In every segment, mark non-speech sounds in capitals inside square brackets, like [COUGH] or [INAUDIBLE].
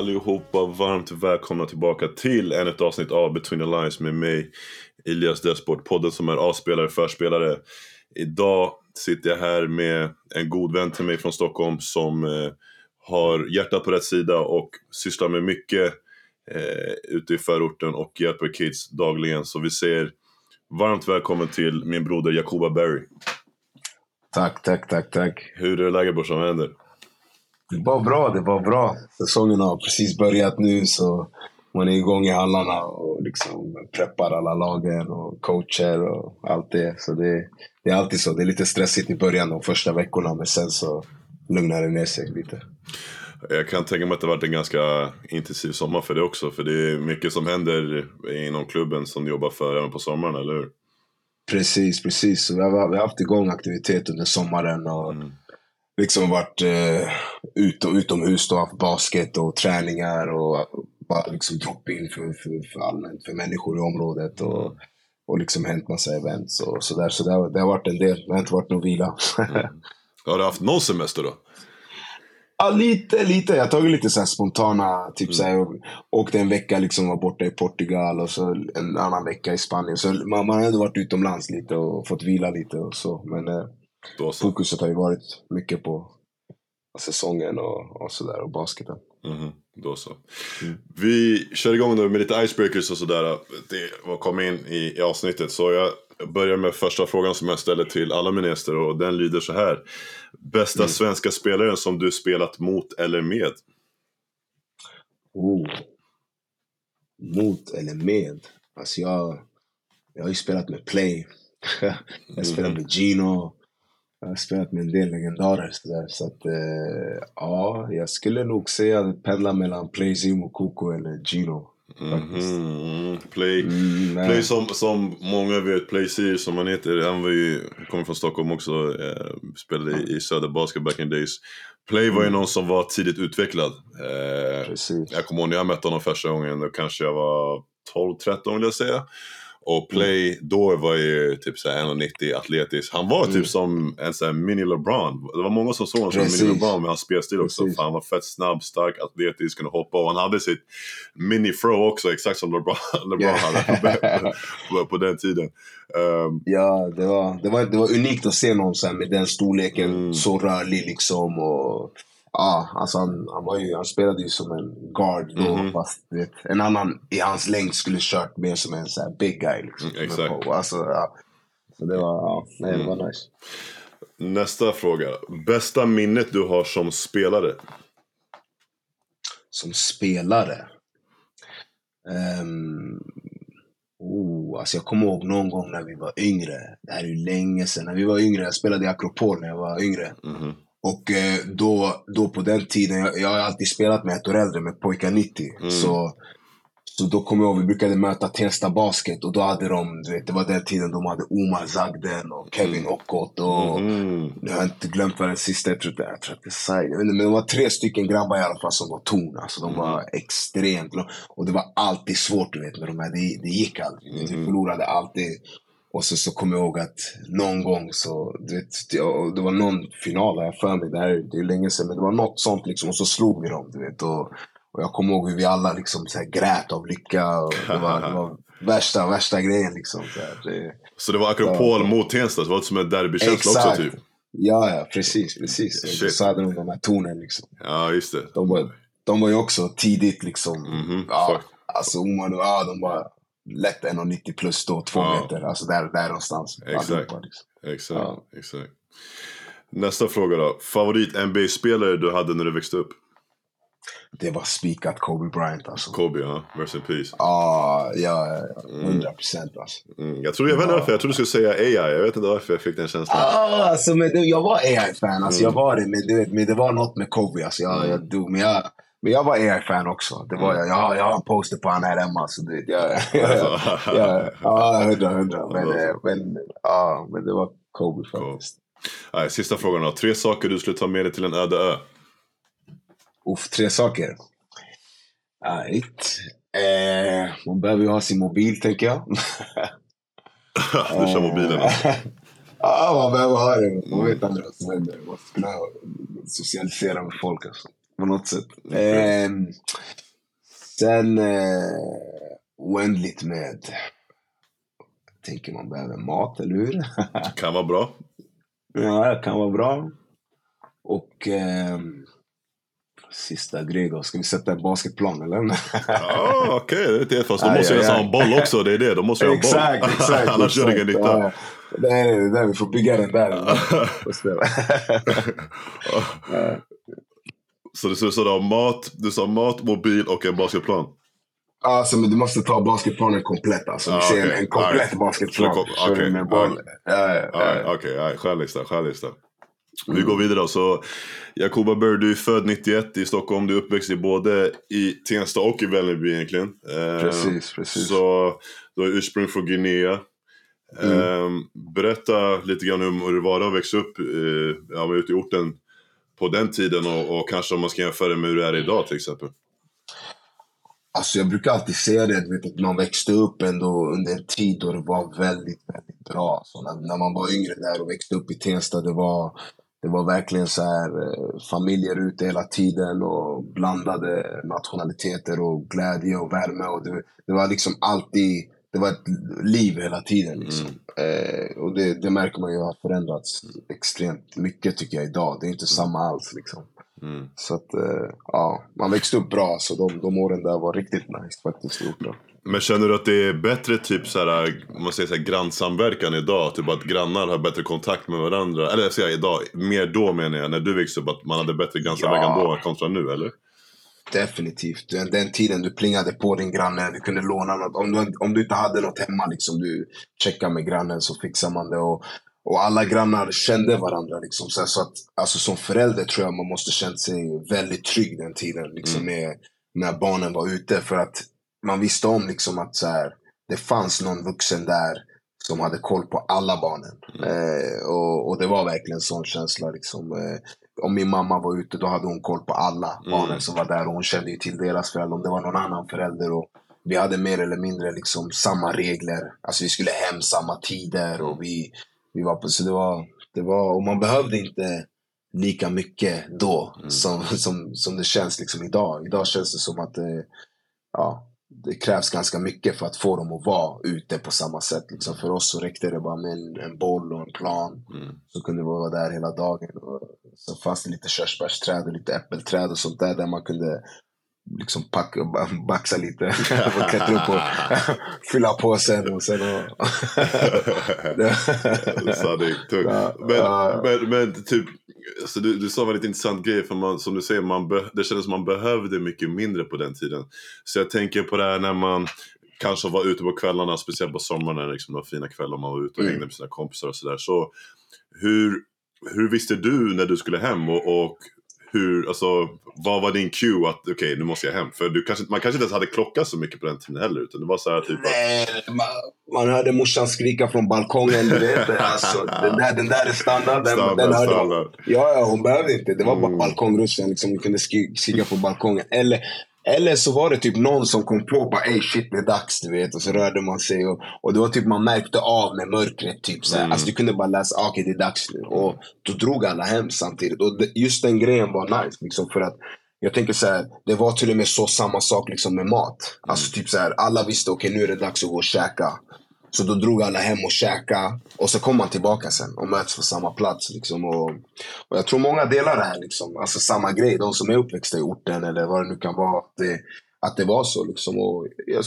Allihopa! Varmt välkomna tillbaka till ännu ett avsnitt av Between the Lines med mig, Elias Desport, podden som är avspelare förspelare. Idag sitter jag här med en god vän till mig från Stockholm som eh, har hjärtat på rätt sida och sysslar med mycket eh, ute i förorten och hjälper kids dagligen. Så vi säger varmt välkommen till min broder Jakoba Berry. Tack, tack, tack, tack. Hur är läget brorsan? Vad händer? Det var bra, det var bra. Säsongen har precis börjat nu så man är igång i hallarna och liksom preppar alla lagen och coacher och allt det. Så det, det är alltid så. Det är lite stressigt i början de första veckorna men sen så lugnar det ner sig lite. Jag kan tänka mig att det varit en ganska intensiv sommar för det också. För det är mycket som händer inom klubben som du jobbar för även på sommaren, eller hur? Precis, precis. Så vi, har, vi har haft igång aktivitet under sommaren och mm. Liksom varit eh, ut och, utomhus då, haft basket och träningar och bara liksom drop-in för, för, för allmänt, för människor i området. Och, och liksom hänt massa events och sådär. Så det har, det har varit en del. Det har inte varit någon vila. mm. Har du haft någon semester då? Ja, lite, lite. Jag har tagit lite så spontana, typ mm. så här, åkte en vecka liksom var borta i Portugal och så en annan vecka i Spanien. Så man, man har ändå varit utomlands lite och fått vila lite och så. Men eh, fokuset har ju varit mycket på säsongen och, och sådär och basketen. Mm, då så. Mm. Vi kör igång nu med lite icebreakers och sådär. Det var kom in i, i avsnittet. Så jag börjar med första frågan som jag ställer till alla mina gäster och den lyder så här. Bästa mm. svenska spelaren som du spelat mot eller med? Oh. Mot eller med? Alltså jag, jag har ju spelat med Play. [LAUGHS] jag har spelat med Gino. Jag har spelat med en del legendarer. Så, där. så att, eh, ja, jag skulle nog säga att pendla mellan Play, Zimo, Koko eller Gino. Mm, Play, mm, Play som, som många vet, Play Sir som han heter, han var ju, kommer från Stockholm också, eh, spelade i, i Söder Basket back in days. Play var ju mm. någon som var tidigt utvecklad. Eh, jag kommer ihåg när jag mötte honom första gången, då kanske jag var 12-13 vill jag säga. Och Play då var ju typ 1,90 atletisk. Han var typ mm. som en sån mini LeBron. Det var många som såg honom som mini LeBron med hans spelstil också. För han var fett snabb, stark, atletisk, kunde hoppa. Och han hade sitt mini throw också, exakt som LeBron, [LAUGHS] LeBron yeah. hade på, på den tiden. Um, ja, det var, det, var, det var unikt att se någon så med den storleken, mm. så rörlig liksom. Och Ja, alltså han, han, var ju, han spelade ju som en guard då, mm -hmm. fast vet, en annan i hans längd skulle kört mer som en så big guy. Liksom, mm, exakt. Alltså, ja. Så det var, ja, nej, det var mm. nice. Nästa fråga. Bästa minnet du har som spelare? Som spelare? Um, oh, alltså jag kommer ihåg någon gång när vi var yngre. Det här är ju länge sedan. När vi var yngre, jag spelade i Akropol när jag var yngre. Mm -hmm. Och eh, då, då på den tiden, jag, jag har alltid spelat med ett år äldre, med pojkar 90. Mm. Så, så då kommer jag ihåg, vi brukade möta Tensta Basket och då hade de, du vet, det var den tiden de hade Omar Zagden och Kevin mm. Ockott och mm. jag har inte glömt vad den sista, jag tror, jag tror att det är Sai, men det var tre stycken grabbar i alla fall som var ton. Alltså de var mm. extremt Och det var alltid svårt du vet med de här, det, det gick aldrig. Vi mm. förlorade alltid. Och så, så kommer jag ihåg att någon gång så, du vet, det var någon final jag för mig, det, här, det är länge sedan, men det var något sånt liksom, och så slog vi dem, du vet. Och, och jag kommer ihåg hur vi alla liksom så här, grät av lycka. Och det, var, det var [LAUGHS] värsta, värsta grejen liksom. Så, här, det, så det var Akropol ja. mot Tensta, det var som en derbykänsla också typ? Ja, ja, precis, precis. Shit. Så hade de de här tonen liksom. Ja, just det. De var, de var ju också tidigt liksom, mm -hmm. ja, alltså Omar, ja, de var lätt 1,90 plus då, två ja. meter. Alltså där, där någonstans. Exakt. liksom. exakt, ja. exakt. Nästa fråga då. Favorit NBA-spelare du hade när du växte upp? Det var spikat Kobe Bryant alltså. Kobe, ja. Rest in peace. Ah, ja, ja, 100 procent alltså. Mm. Jag, tror, jag vet inte varför, jag trodde du skulle säga AI. Jag vet inte varför jag fick den känslan. Ah, alltså, men jag var AI-fan, alltså, mm. jag var det. Men, det, men det var något med Kobe. Alltså, jag, mm. jag dog. Men jag, men jag var AI-fan också. Det var mm. jag. Jag, jag har en poster på honom här hemma. Så det, jag, [LAUGHS] jag, jag, ja, hundra, hundra. Men, eh, men, ja, men det var Kobe faktiskt. Cool. Nej, sista frågan då. Tre saker du skulle ta med dig till en öde ö? Uff, tre saker. Right. Eh, man behöver ju ha sin mobil, tänker jag. [LAUGHS] du kör mobilen? Alltså. [LAUGHS] Ja, man behöver ha det. Man vet aldrig vad som händer. Man ska socialisera med folk. Alltså. På något sätt. Eh, sen eh, oändligt med... tänker man behöver mat, eller hur? kan vara bra. [LAUGHS] Ja, det kan vara bra. Och... Eh, Sista grej då. Ska vi sätta en basketplan eller? ja, okej. Okay. Det är fast då måste vi ha en boll också. Det är det. Då måste vi ha en boll. Exakt, [LAUGHS] exakt. Annars gör det ingen nytta. Ja. Det är det. Vi får bygga den där. [LAUGHS] så du sa så mat, du sa mat, mobil och en basketplan? Alltså, men du måste ta basketplanen komplett. Alltså. Ah, okay. en komplett right. basketplan. Okej, okay. med boll. Okej, skärlista, skärlista. Vi går vidare då. Så Jakoba Berg, du är född 91 i Stockholm. Du är uppväxt i både i Tensta och i Vällingby egentligen. Ehm, precis, precis. Så du har ursprung från Guinea. Mm. Ehm, berätta lite grann om hur det var att växa upp eh, ja, ute i orten på den tiden och, och kanske om man ska jämföra med hur det är idag till exempel. Alltså jag brukar alltid säga det, vet, att man växte upp ändå under en tid då det var väldigt, väldigt bra. Så när, när man var yngre där och växte upp i Tensta, det var, det var verkligen så här eh, familjer ute hela tiden och blandade nationaliteter och glädje och värme. Och det, det var liksom alltid, det var ett liv hela tiden. Liksom. Mm. Eh, och det, det, märker man ju har förändrats extremt mycket tycker jag idag. Det är inte samma alls liksom. Mm. Så att, eh, ja, man växte upp bra. Så de, de åren där var riktigt nice faktiskt. Gjort Men känner du att det är bättre typ såhär, man säger såhär, grannsamverkan idag? Typ att grannar har bättre kontakt med varandra? Eller jag säger idag, mer då menar jag, när du växte upp, att man hade bättre grannsamverkan ja. då kontra nu, eller? Definitivt. Den, den tiden du plingade på din granne, du kunde låna något. Om du, om du inte hade något hemma, liksom, du checkade med grannen så fixar man det. Och och alla grannar kände varandra. Liksom. Så, så att, alltså, som förälder tror jag man måste känt sig väldigt trygg den tiden. Liksom, mm. med, när barnen var ute. För att man visste om liksom, att så här, det fanns någon vuxen där som hade koll på alla barnen. Mm. Eh, och, och, det var verkligen en sån känsla. Liksom. Eh, om min mamma var ute, då hade hon koll på alla mm. barnen som var där. Och hon kände ju till deras föräldrar. Om det var någon annan förälder. Och vi hade mer eller mindre liksom samma regler. Alltså vi skulle hem samma tider. Och vi, vi var på, så det var, det var, och man behövde inte lika mycket då mm. som, som, som det känns liksom idag. Idag känns det som att det, ja, det krävs ganska mycket för att få dem att vara ute på samma sätt. Liksom. För oss så räckte det bara med en, en boll och en plan. Mm. Så kunde vi vara där hela dagen. Och så fanns det lite körsbärsträd och lite äppelträd och sånt där, där man kunde liksom packa, baxa lite. [LAUGHS] klättra upp och [LAUGHS] fylla på sen. Och sen och [LAUGHS] Sanning, men, men, men typ, alltså du, du sa en väldigt intressant grej. För man, som du säger, man be, det kändes som man behövde mycket mindre på den tiden. Så jag tänker på det här när man kanske var ute på kvällarna, speciellt på sommaren, liksom, de fina kvällar man var ute och mm. hängde med sina kompisar och sådär. Så hur, hur visste du när du skulle hem och, och hur, alltså, vad var din cue att okej okay, nu måste jag hem? För du kanske, man kanske inte ens hade klocka så mycket på den tiden heller. Utan det var så här, typ Nej, man, man hörde morsan skrika från balkongen. Du vet, [LAUGHS] alltså, den, där, den där är standard. Den, standard, den hörde standard. Ja, ja, hon behövde inte. Det var bara mm. balkongruschen. Liksom, hon kunde skrika på balkongen. Eller eller så var det typ någon som kom på bara ey shit det är dags du vet. Och så rörde man sig. Och, och det var typ man märkte av med mörkret. Typ, så mm. Alltså du kunde bara läsa, ah, okej okay, det är dags nu. Och då drog alla hem samtidigt. Och det, just den grejen var nice. Liksom, för att jag tänker så här, det var till och med så samma sak liksom med mat. Alltså typ så här, alla visste okej okay, nu är det dags att gå och käka. Så då drog alla hem och käkade. Och så kom man tillbaka sen och möts på samma plats. Liksom. Och, och jag tror många delar det här. Liksom. Alltså samma grej. De som är uppväxta i orten eller vad det nu kan vara. Att det, att det var så. Liksom. Och jag,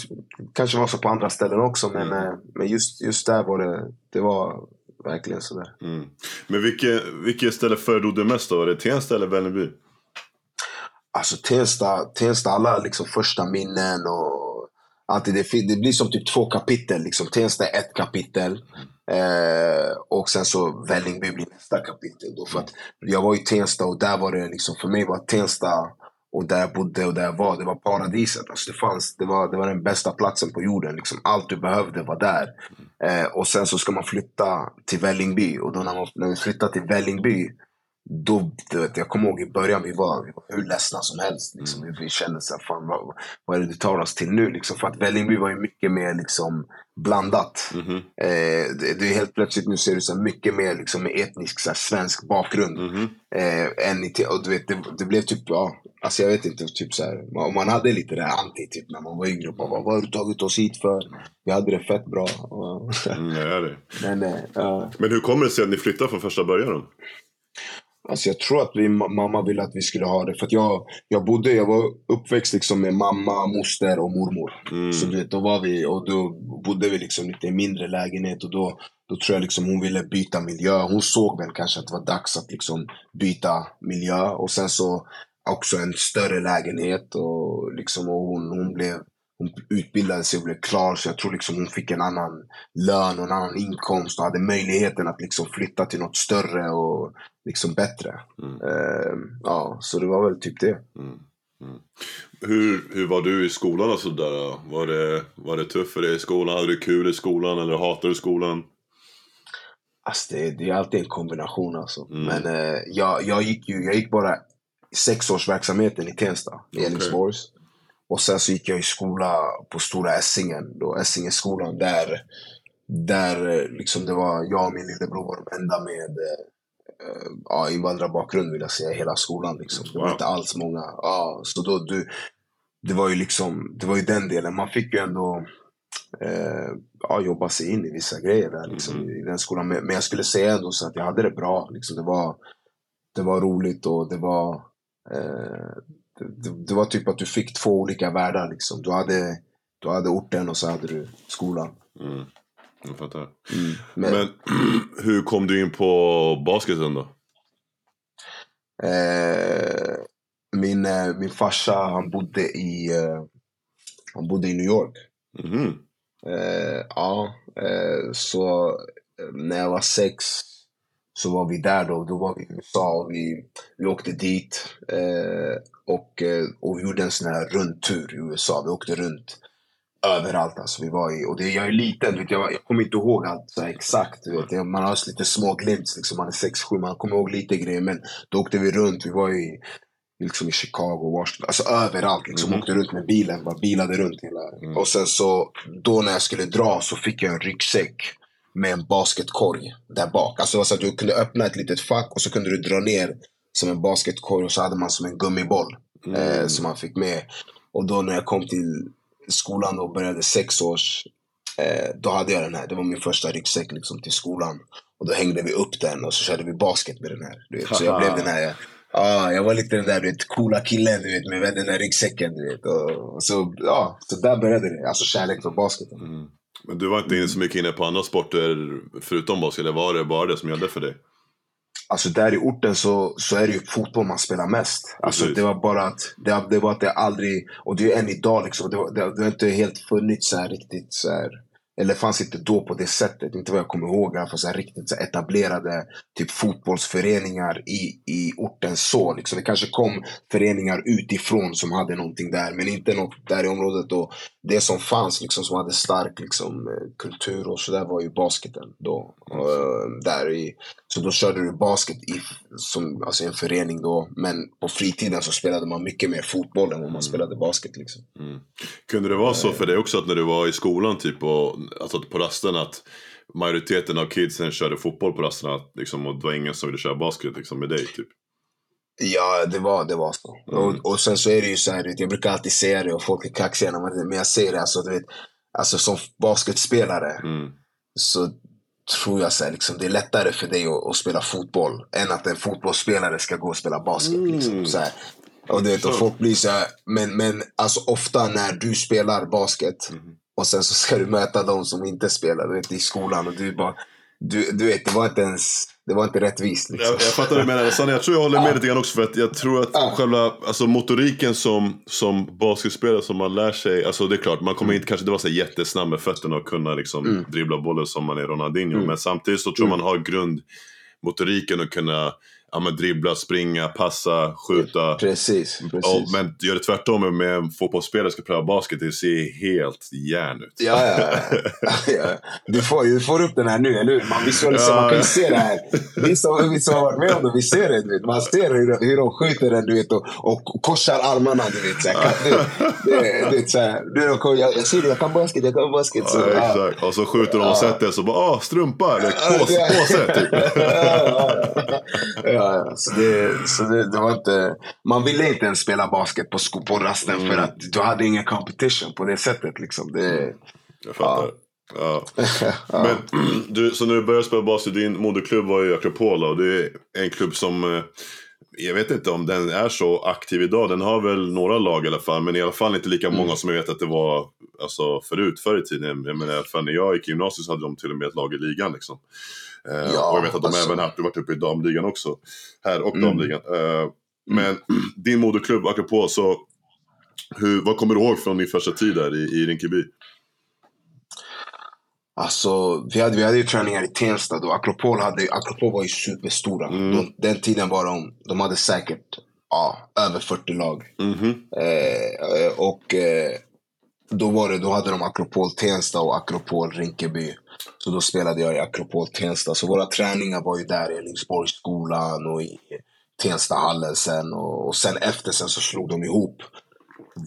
kanske var så på andra ställen också. Men, mm. Eh, men just, just där var det, det var verkligen sådär. Mm. Men vilket, vilket ställe föredrog du mest då? Var det Tensta eller Vällingby? Alltså Tensta, Tensta alla liksom första minnen och alltid, det, det blir som typ två kapitel. Liksom. Tensta är ett kapitel. Eh, och sen så Vällingby blir nästa kapitel. Då, för att jag var i Tensta och där var det liksom, för mig var Tensta och där jag bodde och där jag var, det var paradiset. Alltså det, fanns, det, var, det var den bästa platsen på jorden. Liksom. Allt du behövde var där. Eh, och sen så ska man flytta till Vällingby. Och då när, man, när man flyttar till Vällingby då, du vet, jag kommer ihåg i början, vi var, vi var hur ledsna som helst. Liksom. Mm. Vi, kände så här, fan vad, vad är det du tar oss till nu? Liksom, för att Vällingby var ju mycket mer liksom, blandat. Mm -hmm. eh, det, det, är helt plötsligt nu ser du så mycket mer liksom, med etnisk så här, svensk bakgrund. Mm -hmm. eh, än i, och du vet, det, det, blev typ, ja, alltså jag vet inte, typ så här, man, man hade lite det anti typ när man var yngre. Och bara, vad har du tagit oss hit för? Vi hade det fett bra. mm, ja, det. [LAUGHS] Men, eh, uh, Men hur kommer det sig att ni flyttade från första början? Alltså jag tror att vi, mamma ville att vi skulle ha det. För jag, jag, bodde, jag var uppväxt liksom med mamma, moster och mormor. Mm. Så du vet, då var vi, och då bodde vi liksom lite i mindre lägenhet. Och då, då tror jag liksom hon ville byta miljö. Hon såg väl kanske att det var dags att liksom byta miljö. Och sen så också en större lägenhet. Och, liksom, och hon, hon blev hon utbildade sig och blev klar. Så jag tror liksom hon fick en annan lön och en annan inkomst och hade möjligheten att liksom flytta till något större och liksom bättre. Mm. Uh, ja, så det var väl typ det. Mm. Mm. Hur, hur var du i skolan och sådär? Var det, var det tufft för dig i skolan? Hade du kul i skolan eller hatade du skolan? Alltså det, det är alltid en kombination alltså. Mm. Men uh, jag, jag, gick ju, jag gick bara sexårsverksamheten i Tensta, i okay. Och sen så gick jag i skola på Stora Essingen, då Essingeskolan, där, där liksom det var jag och min lillebror var de enda med äh, ja, invandrarbakgrund vill jag säga, hela skolan. Liksom. Det var inte alls många. Ja, så då, du, det var ju liksom, det var ju den delen. Man fick ju ändå eh, ja, jobba sig in i vissa grejer där liksom, mm. i den skolan. Men, men, jag skulle säga ändå så att jag hade det bra. Liksom. Det, var, det var roligt och det var eh, det, det, var typ att du fick två olika världar. Liksom. Du, hade, du hade orten och så hade du skolan. Mm. Jag fattar. Mm. Men, Men [CLEARS THROAT] hur kom du in på basketen då? Eh, min, eh, min farsa han bodde i, eh, han bodde i New York. Mm. Eh, ja, eh, så när jag var sex så var vi där då. Då var vi i USA och vi, vi åkte dit. Eh, och, eh, och vi gjorde en sån här rundtur i USA. Vi åkte runt överallt. Alltså, vi var i, och det, jag är liten, vet jag, jag kommer inte ihåg allt så exakt. Vet, man har lite små glimt, liksom, man är 6-7, man kommer ihåg lite grejer. Men då åkte vi runt. Vi var i, liksom i Chicago, Washington, alltså överallt. Liksom, mm. Åkte runt med bilen, bara bilade runt hela. Mm. Och sen så, då när jag skulle dra så fick jag en ryggsäck med en basketkorg där bak. Alltså så att du kunde öppna ett litet fack och så kunde du dra ner som en basketkorg och så hade man som en gummiboll mm. eh, som man fick med. Och då när jag kom till skolan och började sex års, eh, då hade jag den här. Det var min första ryggsäck liksom, till skolan. Och då hängde vi upp den och så körde vi basket med den här. Så jag blev den här, ja, ah, jag var lite den där du vet, coola killen du vet, med den där ryggsäcken. Du vet. Och, och så, ja, så där började det. Alltså kärlek för basketen. Mm. Men du var inte så mycket inne på andra sporter förutom basket, eller var det bara det som gällde för dig? Alltså där i orten så, så är det ju fotboll man spelar mest. Alltså det var bara att det, det var att det aldrig, och det är än idag liksom, det, det, det har inte helt funnits så riktigt så här, eller fanns inte då på det sättet, inte vad jag kommer ihåg. För så här riktigt så etablerade typ fotbollsföreningar i, i orten så. Liksom. Det kanske kom föreningar utifrån som hade någonting där, men inte något där i området. Och det som fanns, liksom, som hade stark liksom, eh, kultur och sådär var ju basketen. Då, uh, där i, så då körde du basket i som, alltså en förening då, men på fritiden så spelade man mycket mer fotboll än vad man mm. spelade basket. Liksom. Mm. Kunde det vara så för dig också att när du var i skolan typ och alltså på rasten att majoriteten av kidsen körde fotboll på rasterna liksom, och det var ingen som ville köra basket liksom, med dig typ? Ja, det var, det var så. Mm. Och, och sen så är det ju så här, jag brukar alltid säga det och folk är kaxiga när men jag säger det alltså, du vet, alltså som basketspelare mm. så tror jag så här, liksom, det är lättare för dig att, att, spela fotboll än att en fotbollsspelare ska gå och spela basket. Mm. Liksom, så här. Och, du vet, och folk blir så här, men, men alltså, ofta när du spelar basket mm. Och sen så ska du möta de som inte spelar du vet, i skolan och du bara du, du vet, det var inte ens det var inte rättvist. Liksom. Jag, jag fattar vad du menar. Sanne, jag tror jag håller med ja. lite grann också. För att jag tror att ja. själva alltså, motoriken som, som basketspelare som man lär sig. Alltså det är klart, man kommer mm. inte kanske inte vara så jättesnabb med fötterna och kunna liksom, mm. dribbla bollen som man är Ronaldinho. Mm. Men samtidigt så tror mm. man har grundmotoriken och kunna ja, men dribbla, springa, passa, skjuta. Precis. precis. Och, men gör det tvärtom med en fotbollsspelare ska pröva basket, det ser helt järn ut. Ja, ja, ja. Du, får, du får upp den här nu, eller hur? Man, visualiserar, ja. man kan ju se det här. Vi som, vi som har varit med om det, vi ser det. Du vet. Man ser hur, hur de skjuter den du vet, och, och korsar armarna. Du vet, så här. Det, det, det, så här. Du, jag, jag ser det, jag kan basket, jag kan basket. Så, ja, exakt. Och så skjuter de och sätter så bara, åh, strumpa, eller påse, påse typ. [LAUGHS] ja, ja. Så, det, så det, det, var inte... Man ville inte ens spela basket på, sko, på rasten mm. för att du hade ingen competition på det sättet. Liksom. Det, jag fattar. Ja. ja. Men du, så när du började spela basket, din moderklubb var ju Akropola och det är en klubb som eh, jag vet inte om den är så aktiv idag. Den har väl några lag i alla fall, men i alla fall inte lika många mm. som jag vet att det var alltså, förut, förr i tiden. Jag menar, för när jag gick i gymnasiet så hade de till och med ett lag i ligan. Liksom. Eh, ja, och jag vet att de alltså... även har varit uppe i damligan också. Här och mm. damligan. Eh, men mm. din moderklubb, apropå, så hur, vad kommer du ihåg från din första tid där i, i Rinkeby? Alltså, vi hade, vi hade ju träningar i Tensta då. Akropol, hade, Akropol var ju superstora. Mm. De, den tiden var de, de hade säkert ja, över 40 lag. Mm. Eh, och eh, då, var det, då hade de Akropol Tensta och Akropol Rinkeby. Så då spelade jag i Akropol Tensta. Så våra träningar var ju där i Älvsborgsskolan och i Tenstahallen sen. Och, och sen efter sen så slog de ihop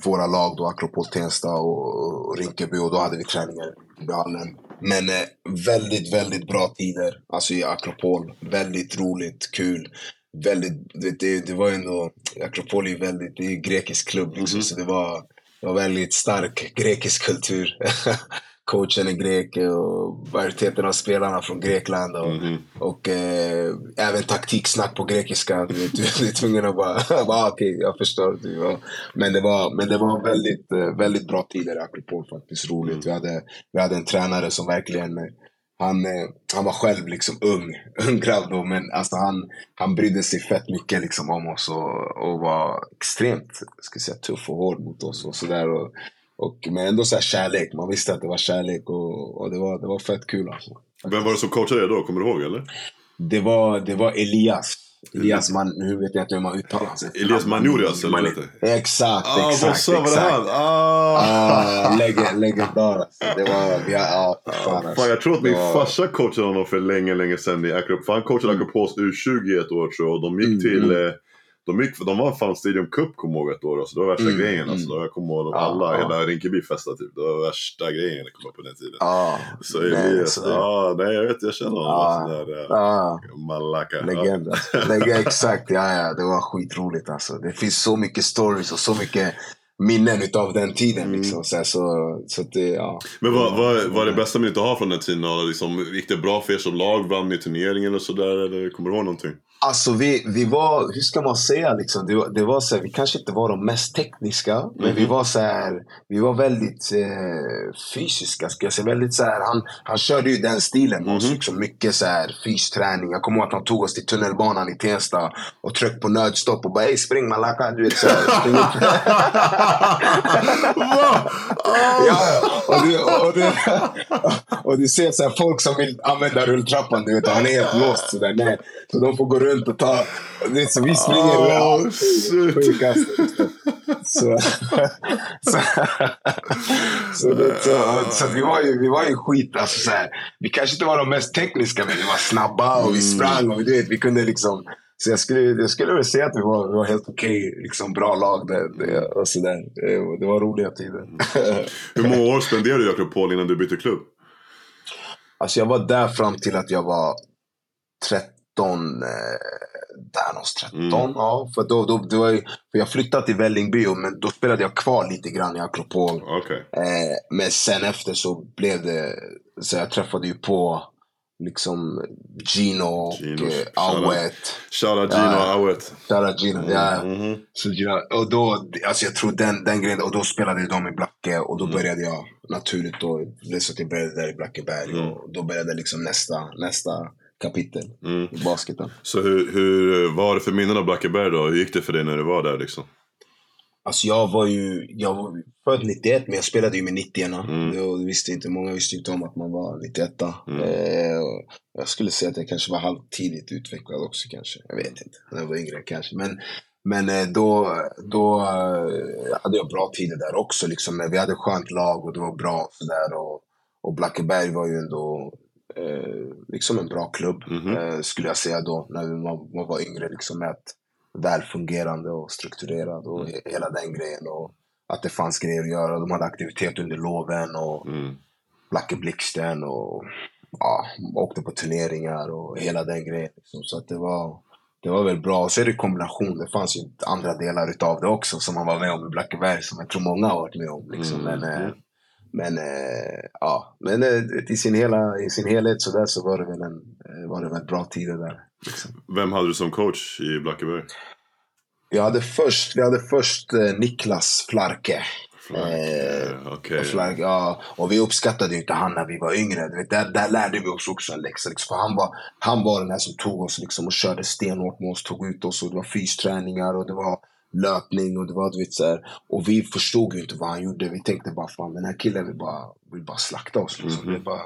våra lag då, Akropol Tensta och, och Rinkeby. Och då hade vi träningar i hallen. Men eh, väldigt, väldigt bra tider. Alltså i Akropol. Väldigt roligt, kul. Väldigt, det, det var ändå, Akropol är väldigt, det är en grekisk klubb liksom, mm -hmm. så det var, det var väldigt stark grekisk kultur. [LAUGHS] coachen är grek och majoriteten av spelarna från Grekland. Och, mm. och eh, även taktiksnack på grekiska. Du, du, är tvungen att bara, [LAUGHS] bara okej, okay, jag förstår. Du, men, det var, men det var väldigt, eh, väldigt bra tider i Akropol faktiskt. Roligt. Mm. Vi, hade, vi hade en tränare som verkligen han, eh, han var själv liksom ung, [LAUGHS] ung grabb då, men alltså han, han brydde sig fett mycket liksom om oss och, och var extremt ska säga, tuff och hård mot oss. och sådär. Och, men ändå så kärlek. Man visste att det var kärlek och, och det, var, det var fett kul alltså. Vem var det som coachade er då? Kommer du ihåg eller? Det var, det var Elias. Elias man, nu vet jag inte hur man uttalar sig. Elias Manurias eller Man, exakt, ah, exakt. Var det han? Ah. ah leg legendar. Alltså. Det var, vi har, ah, fan, alltså. fan, jag tror att min var... farsa coachade honom för länge, länge sedan i Acrop. Han coachade mm. Acropos U20 ett år tror jag. Och de gick mm, till mm. Eh, de, gick, de var fan Stadium Cup kommer ihåg ett år, alltså, det var värsta mm, grejen. Alltså. Mm. Jag kommer ihåg att alla, ja, hela Rinkeby festade typ. Det var värsta grejen jag kommer på den tiden. Ja, så Elias, nej, ja, nej jag vet, jag känner honom. Ja, sådär, ja. Malaka. Legend. [LAUGHS] Ja. exakt, ja, ja, det var skitroligt alltså. Det finns så mycket stories och så mycket minnen av den tiden. Mm. Liksom. Så, så, så det, ja. Men vad, vad, vad är det bästa minnet du har från den tiden? Liksom, gick det bra för er som lag? Vann ni turneringen eller sådär? Eller kommer du ihåg någonting? Alltså vi, vi var, hur ska man säga liksom? Det, det var så här, vi kanske inte var de mest tekniska. Mm. Men vi mhm. var så här, vi var väldigt eh, fysiska ska jag säga. Väldigt så här, han, han körde ju den stilen med mm. oss. Liksom, mycket så här fysträning. Jag kommer ihåg att han tog oss till tunnelbanan i Tensta och tryckte på nödstopp och bara ey spring malaka. Du vet så här, [LAUGHS] ja, och, du, och, du, och du ser så här, folk som vill använda rulltrappan. Du vet, han är helt låst sådär. Nej. Så de får gå runt och ta... Det är så vi springer oh, sjukast. Så, [LAUGHS] så, så, det, så, så, vi, var ju, vi var ju skit. Alltså, så här, vi kanske inte var de mest tekniska, men vi var snabba och vi mm. sprang. Och vi, vet, vi kunde liksom... Så jag skulle, jag skulle väl säga att vi var, vi var helt okej, okay, liksom bra lag. Det, det, och så där. Det, det var roliga tider. Hur många år spenderade du i Akropol innan du bytte klubb? Alltså jag var där fram till att jag var 30 13, eh, där någonstans, 13. Mm. Ja, för då, då, då jag, för jag flyttade till Vällingby, men då spelade jag kvar lite grann i Akropol. Okay. Eh, men sen efter så blev det, så jag träffade ju på liksom Gino och. Eh, Awet. Shoutout Gino och Awet. Shoutout Gino, mm. ja. Mm. Så, ja. Och då, alltså jag tror den, den grejen, och då spelade de i Blacke och då mm. började jag naturligt då, så att jag började där i Blackeberg mm. och då började liksom nästa, nästa kapitel mm. i basketen. Så hur, hur var det för minnen av Blackeberg då? Hur gick det för dig när du var där liksom? Alltså jag var ju, jag var född 91 men jag spelade ju med 90 mm. visste inte, Många visste inte om att man var 91 mm. eh, Jag skulle säga att jag kanske var halvtidigt utvecklad också kanske. Jag vet inte. När jag var yngre kanske. Men, men eh, då, då eh, hade jag bra tider där också. Liksom. Vi hade skönt lag och det var bra. Så där, och, och Blackeberg var ju ändå eh, liksom en bra klubb, mm -hmm. eh, skulle jag säga då, när man, man var yngre. Liksom, med ett välfungerande och strukturerad och mm. hela den grejen. Och att det fanns grejer att göra. De hade aktivitet under loven och mm. Blacke Blixten och ja, åkte på turneringar och hela den grejen. Liksom. Så att det var, det var väl bra. Och så är det kombination. Det fanns ju andra delar utav det också som man var med om i Blackeberg som jag tror många har varit med om. Liksom. Mm. Men, eh, men eh, ja, men eh, i, sin hela, i sin helhet så, där så var det väl en eh, var det väl bra tider där. Liksom. Vem hade du som coach i Blackeberg? Jag hade först, vi hade först eh, Niklas Flarke. Flarke, eh, okay. Flarke, ja. Och vi uppskattade ju inte han när vi var yngre. vet, där, där lärde vi oss också en läxa. Liksom. För han, var, han var den här som tog oss liksom, och körde stenhårt med oss, tog ut oss. Och det var fysträningar och det var löpning och det var du vet så Och vi förstod ju inte vad han gjorde. Vi tänkte bara fan den här killen vill bara, vill bara slakta oss. Liksom. Mm -hmm. bara,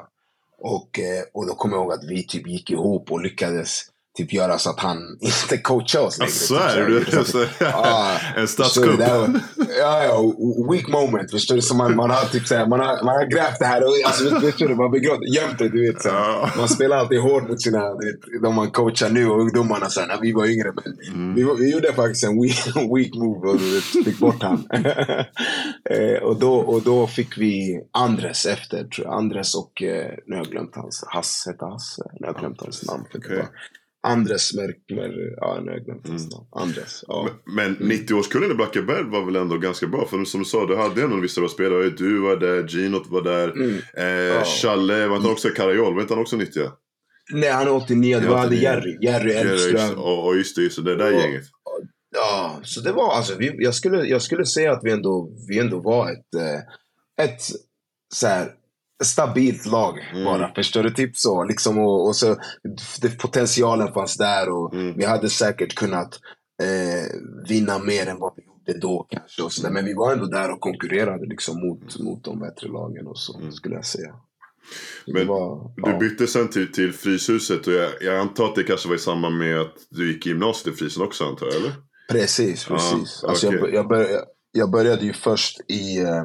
och, eh, och då kommer jag ihåg att vi typ gick ihop och lyckades typ göra så att han [LAUGHS] inte coachar oss längre. Så är du? ja, [LAUGHS] en statskupp? Ja, ja, weak moment. Förstår du? Så man, man, har typ såhär, man, har, man har grävt det här och alltså, förstår du, man gömt det. Du vet, så. Man spelar alltid hårt mot sina, de man coachar nu och ungdomarna så när vi var yngre. Men mm. vi, vi gjorde faktiskt en weak, [LAUGHS] weak move och fick bort han. eh, och, då, och då fick vi Andres efter, tror jag. Andres och, eh, nu har jag glömt hans, Hass hette Hass. Nu har jag glömt hans namn. Okay. Andres Merkmer, ja nu har jag glömt hans namn. Andres, ja. Men, men 90-årskullen i Blackeberg var väl ändå ganska bra? För som du sa, du hade ändå vissa spelare. Du var där, Ginot var där. Mm. Eh, ja. Challe, var inte han också Karajol? Var inte han också 90? Nej, han är 89. Det var hade Jerry. Jerry Elfström. Och, och just det, just det, det där och, gänget. Ja, så det var alltså, vi, jag, skulle, jag skulle säga att vi ändå, vi ändå var ett, eh, ett så här, stabilt lag mm. bara. Förstår du? Typ så. Liksom, och, och så det, potentialen fanns där och mm. vi hade säkert kunnat eh, vinna mer än vad vi gjorde då kanske. Och så. Men vi var ändå där och konkurrerade liksom, mot, mot de bättre lagen och så, mm. skulle jag säga. Men var, du bytte sen till, till Fryshuset och jag, jag, antar att det kanske var i samband med att du gick i gymnasiet i Frysen också antar jag, eller? Precis, precis. Ah, alltså okay. jag, jag, började, jag började ju först i eh,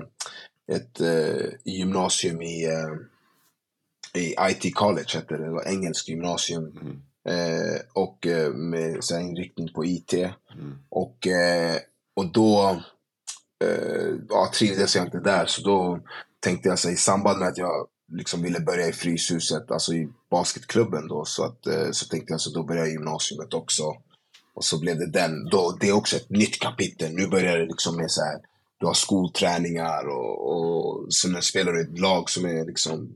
ett eh, gymnasium i, eh, i IT College, hette det. det var engelskt gymnasium. Mm. Eh, och eh, med så här, inriktning på IT. Mm. Och, eh, och då eh, ja, trivdes jag inte där, så då tänkte jag så i samband med att jag liksom ville börja i Fryshuset, alltså i basketklubben då, så, att, så tänkte jag så då börjar jag gymnasiet också. Och så blev det den. Då, det är också ett nytt kapitel. Nu börjar det liksom med så här du har skolträningar och, och sen spelar du i ett lag som är liksom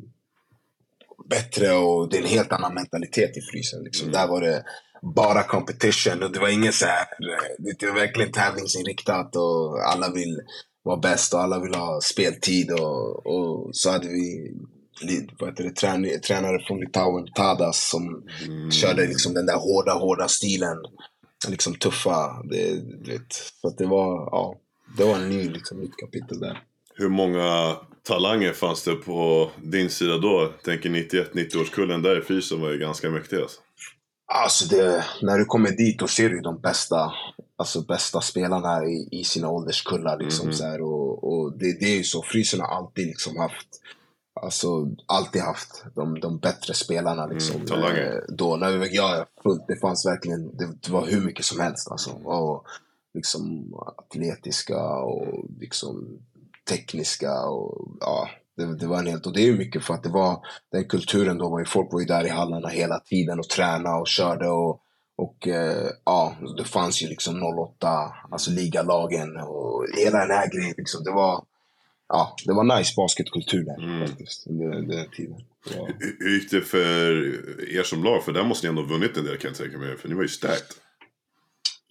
bättre och det är en helt annan mentalitet i frysen. Liksom. Mm. Där var det bara competition och det var inget så här, det var verkligen tävlingsinriktat och alla vill vara bäst och alla vill ha speltid och, och så hade vi vad heter det, trän tränare från Litauen, Tadas, som mm. körde liksom den där hårda, hårda stilen. Liksom tuffa. Det, det, så att det var, ja det var en ny, liksom, nytt kapitel där. Hur många talanger fanns det på din sida då? Tänker 91-90-årskullen där i fysen var ju ganska mäktig alltså. Alltså det, när du kommer dit då ser du de bästa, alltså bästa spelarna i, i sina ålderskullar. Liksom, mm. så här, och, och det, det, är ju så, Frysen har alltid liksom haft Alltså alltid haft de, de bättre spelarna mm, liksom. Mm, eh, då, när vi ja, fullt, det fanns verkligen, det, det, var hur mycket som helst alltså. Och, liksom atletiska och liksom tekniska och ja, det, det, var en helt, och det är ju mycket för att det var den kulturen då var ju, folk var ju där i hallarna hela tiden och tränade och körde och, och eh, ja, det fanns ju liksom 08, alltså ligalagen och hela den här grejen liksom, det var Ja, det var nice basketkultur där mm. faktiskt, under den tiden. Ja. Hur gick det för er som lag? För där måste ni ändå ha vunnit en del kan jag tänka mig, för ni var ju starkt.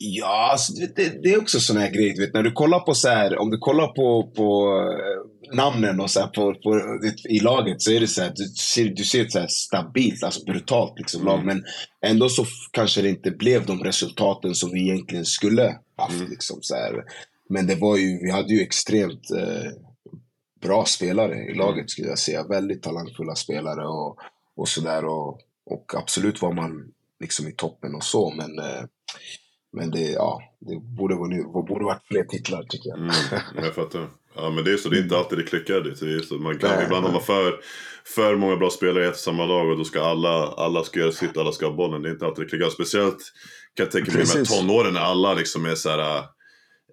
Ja, alltså, det, det, är också sån här grej. Vet, när du kollar på så här, om du kollar på, på eh, namnen och så här, på, på, i laget så är det så här, du ser, du ser ett så stabilt, alltså brutalt liksom, lag. Mm. Men ändå så kanske det inte blev de resultaten som vi egentligen skulle haft. Mm. Liksom, så här. men det var ju, vi hade ju extremt eh, bra spelare i laget skulle jag säga. Väldigt talangfulla spelare och, och sådär. Och, och absolut var man liksom i toppen och så, men eh, men det, ja, det borde, borde varit fler titlar tycker jag. Mm, jag fattar. Ja men det är så, det är inte alltid det klickar. Det är så, man kan, nej, ibland har man för, för många bra spelare i ett samma lag och då ska alla, alla ska göra sitt, alla ska ha bollen. Det är inte alltid det klickar. Speciellt kan jag tänka mig med tonåren när alla liksom är så här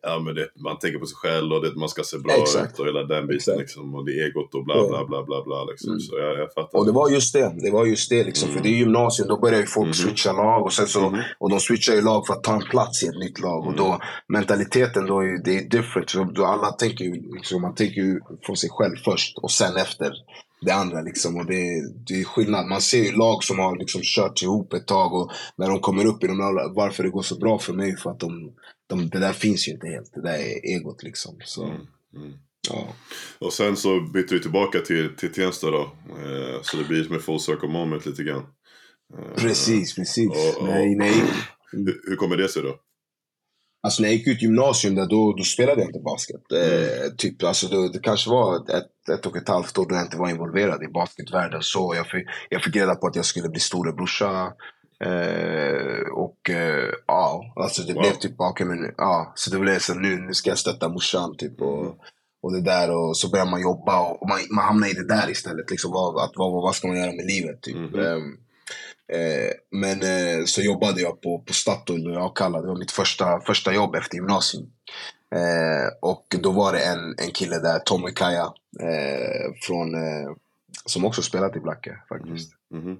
ja, men det, man tänker på sig själv och det, man ska se bra Exakt. ut och hela den biten. Liksom, och det är egot och bla bla bla bla. bla liksom. mm. Så jag, jag fattar. Och det var just det. Det var just det liksom. Mm. För det är gymnasium, då börjar ju folk mm. switcha lag. Och, sen så, mm. och de switchar ju lag för att ta en plats i ett nytt lag. Och då, mm. mentaliteten då är, det är different. Så då alla tänker ju, liksom, man tänker ju från sig själv först och sen efter det andra. Liksom. Och det, det är skillnad. Man ser ju lag som har liksom kört ihop ett tag och när de kommer upp i de där, varför det går så bra för mig, för att de de, det där finns ju inte helt. Det där är egot liksom. Så, mm, mm. Ja. Och sen så bytte du tillbaka till, till Tensta då. Eh, så det blir med full circle moment lite grann. Eh, precis, precis. Och, och, nej, nej. Hur, hur kommer det sig då? Alltså när jag gick ut gymnasium där, då, då spelade jag inte basket. Eh, mm. typ, alltså, då, det kanske var ett, ett och ett halvt år då jag inte var involverad i basketvärlden. Så jag fick, jag fick reda på att jag skulle bli storebrorsa Eh, och eh, ja, alltså det wow. blev typ, okay, men, ja, så det blev så nu, nu ska jag stötta morsan typ. Och, mm. och det där och så börjar man jobba och man, man hamnar i det där istället. Liksom, vad, att, vad, vad ska man göra med livet typ. Mm. Eh, eh, men eh, så jobbade jag på, på Statoil och jag kallade, det var mitt första, första jobb efter gymnasium. Eh, och då var det en, en kille där, Tommy Kaja, från, som också spelat i Blacke faktiskt. Mm. Mm. Eh,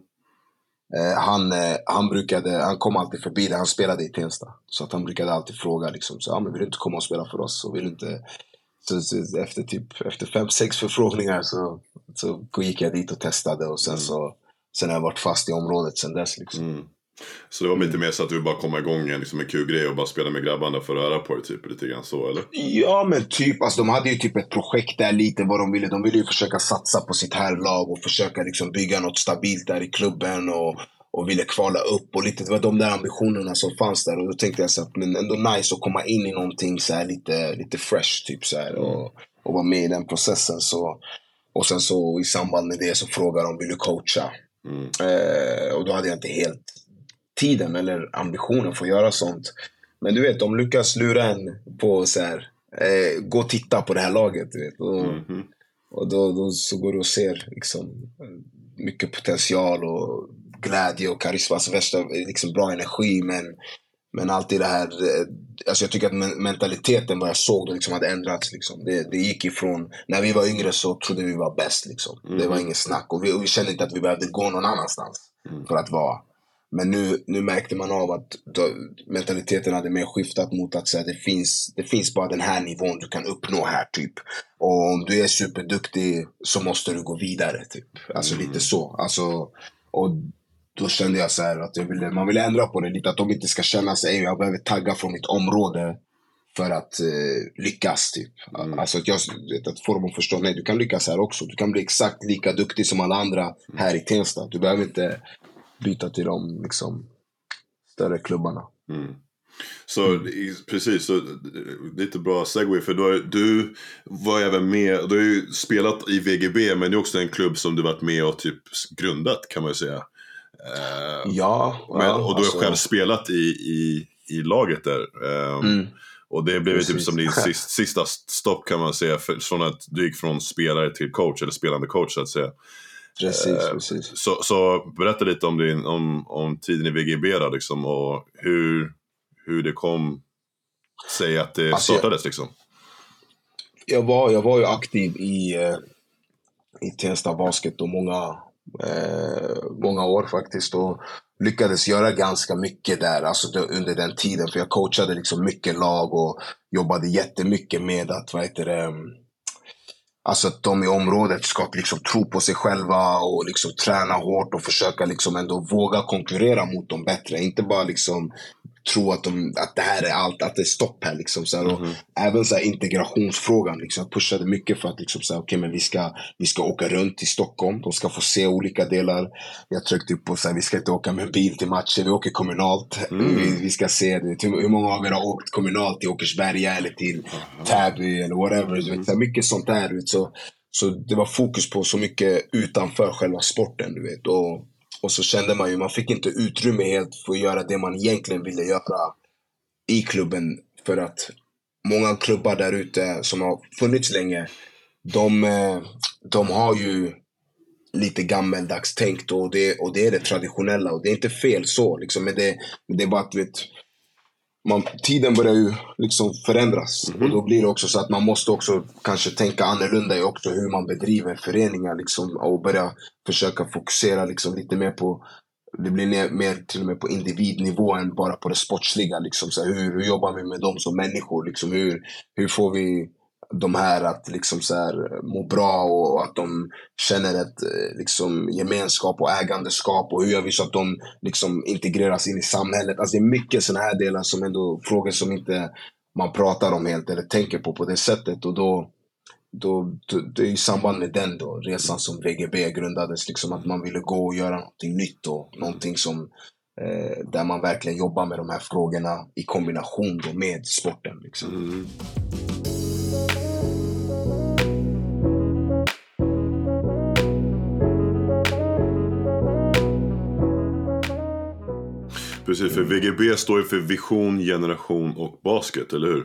Eh, han, eh, han, brukade, han kom alltid förbi där, han spelade i Tensta. Så att han brukade alltid fråga liksom, så, ah, men vill du inte komma och spela för oss? Och vill inte... Så, så, efter, typ, efter fem, sex förfrågningar så, så gick jag dit och testade och sen så sen har jag varit fast i området sen dess. Liksom. Mm. Så det var lite mer så att du bara komma igång en, liksom en kul grej och bara spela med grabbarna för att öra på det, typ, lite grann så eller? Ja men typ, alltså de hade ju typ ett projekt där lite vad de ville. De ville ju försöka satsa på sitt här lag och försöka liksom bygga något stabilt där i klubben och, och ville kvala upp och lite, det var de där ambitionerna som fanns där och då tänkte jag så att men ändå nice att komma in i någonting så här lite, lite fresh typ så här, och, och vara med i den processen så och sen så i samband med det så frågade de, vill du coacha? Mm. Eh, och då hade jag inte helt tiden eller ambitionen för att göra sånt. Men du vet, de lyckas lura en på så här, eh, gå och titta på det här laget. Du vet. Och, mm -hmm. och då, då, så går du och ser liksom, mycket potential och glädje och karisma. Alltså värsta, liksom bra energi. Men, men alltid det här, eh, alltså jag tycker att mentaliteten vad jag såg det liksom hade ändrats. Liksom. Det, det gick ifrån, när vi var yngre så trodde vi var bäst. Liksom. Mm. Det var inget snack och vi, och vi kände inte att vi behövde gå någon annanstans mm. för att vara men nu, nu märkte man av att då, mentaliteten hade mer skiftat mot att säga det finns, det finns bara den här nivån du kan uppnå här typ. Och om du är superduktig så måste du gå vidare typ. Alltså mm. lite så. Alltså, och då kände jag så att jag ville, man vill ändra på det lite. Att de inte ska känna sig, jag behöver tagga från mitt område för att eh, lyckas. Typ. Mm. Alltså att, jag, att få dem att förstå, nej du kan lyckas här också. Du kan bli exakt lika duktig som alla andra här i Tensta. Du behöver inte byta till de liksom, större klubbarna. Mm. Så mm. precis, så, lite bra segway för du, du var även med, du har ju spelat i VGB men det är också en klubb som du varit med och typ grundat kan man ju säga. Uh, ja, men, Och du har alltså... själv spelat i, i, i laget där. Um, mm. Och det blev ju typ som din sista, sista stopp kan man säga, för, från att du gick från spelare till coach, eller spelande coach så att säga. Precis, eh, precis. Så, så, berätta lite om, din, om, om tiden i VGB då, liksom, och hur, hur det kom sig att det alltså, startades. Jag, liksom. jag, var, jag var ju aktiv i, eh, i Tensta Basket och många, eh, många år faktiskt. Och lyckades göra ganska mycket där alltså under den tiden. För jag coachade liksom mycket lag och jobbade jättemycket med att vad heter det, Alltså att de i området ska liksom tro på sig själva och liksom träna hårt och försöka liksom ändå våga konkurrera mot dem bättre. Inte bara liksom tro att, de, att det här är allt, att det är stopp här. Liksom, så här, och mm. Även så här, integrationsfrågan. Liksom, jag pushade mycket för att liksom, så här, okay, men vi, ska, vi ska åka runt till Stockholm. De ska få se olika delar. Jag tryckte på att vi ska inte åka med bil till matcher. Vi åker kommunalt. Mm. Vi, vi, ska se det. Hur många av er har åkt kommunalt till Åkersberga eller till Täby eller whatever. Du vet, så mycket sånt där. Så, så det var fokus på så mycket utanför själva sporten. Du vet. Och, och så kände man ju, man fick inte utrymme helt för att göra det man egentligen ville göra i klubben. För att många klubbar där ute som har funnits länge, de, eh, de har ju lite gammeldags tänkt och det, och det är det traditionella. Och det är inte fel så, liksom, men, det, men det är bara att vet, man, tiden börjar ju liksom förändras. Mm. Och då blir det också så att man måste också kanske tänka annorlunda i också hur man bedriver föreningar. Liksom, och börja försöka fokusera liksom lite mer på det blir mer till och med på individnivå än bara på det sportsliga. Liksom. Så hur, hur jobbar vi med dem som människor? Liksom, hur, hur får vi de här att liksom så här, eh, må bra och att de känner ett eh, liksom, gemenskap och ägandeskap och hur gör vi så att de liksom, integreras in i samhället. Alltså, det är mycket sådana här delar som ändå frågor som inte man pratar om helt eller tänker på på det sättet. Och då, då, då, det är i samband med den då, resan som VGB grundades, liksom att man ville gå och göra någonting nytt och någonting som eh, där man verkligen jobbar med de här frågorna i kombination då med sporten. Liksom. Mm. Precis, för VGB står ju för vision, generation och basket, eller hur?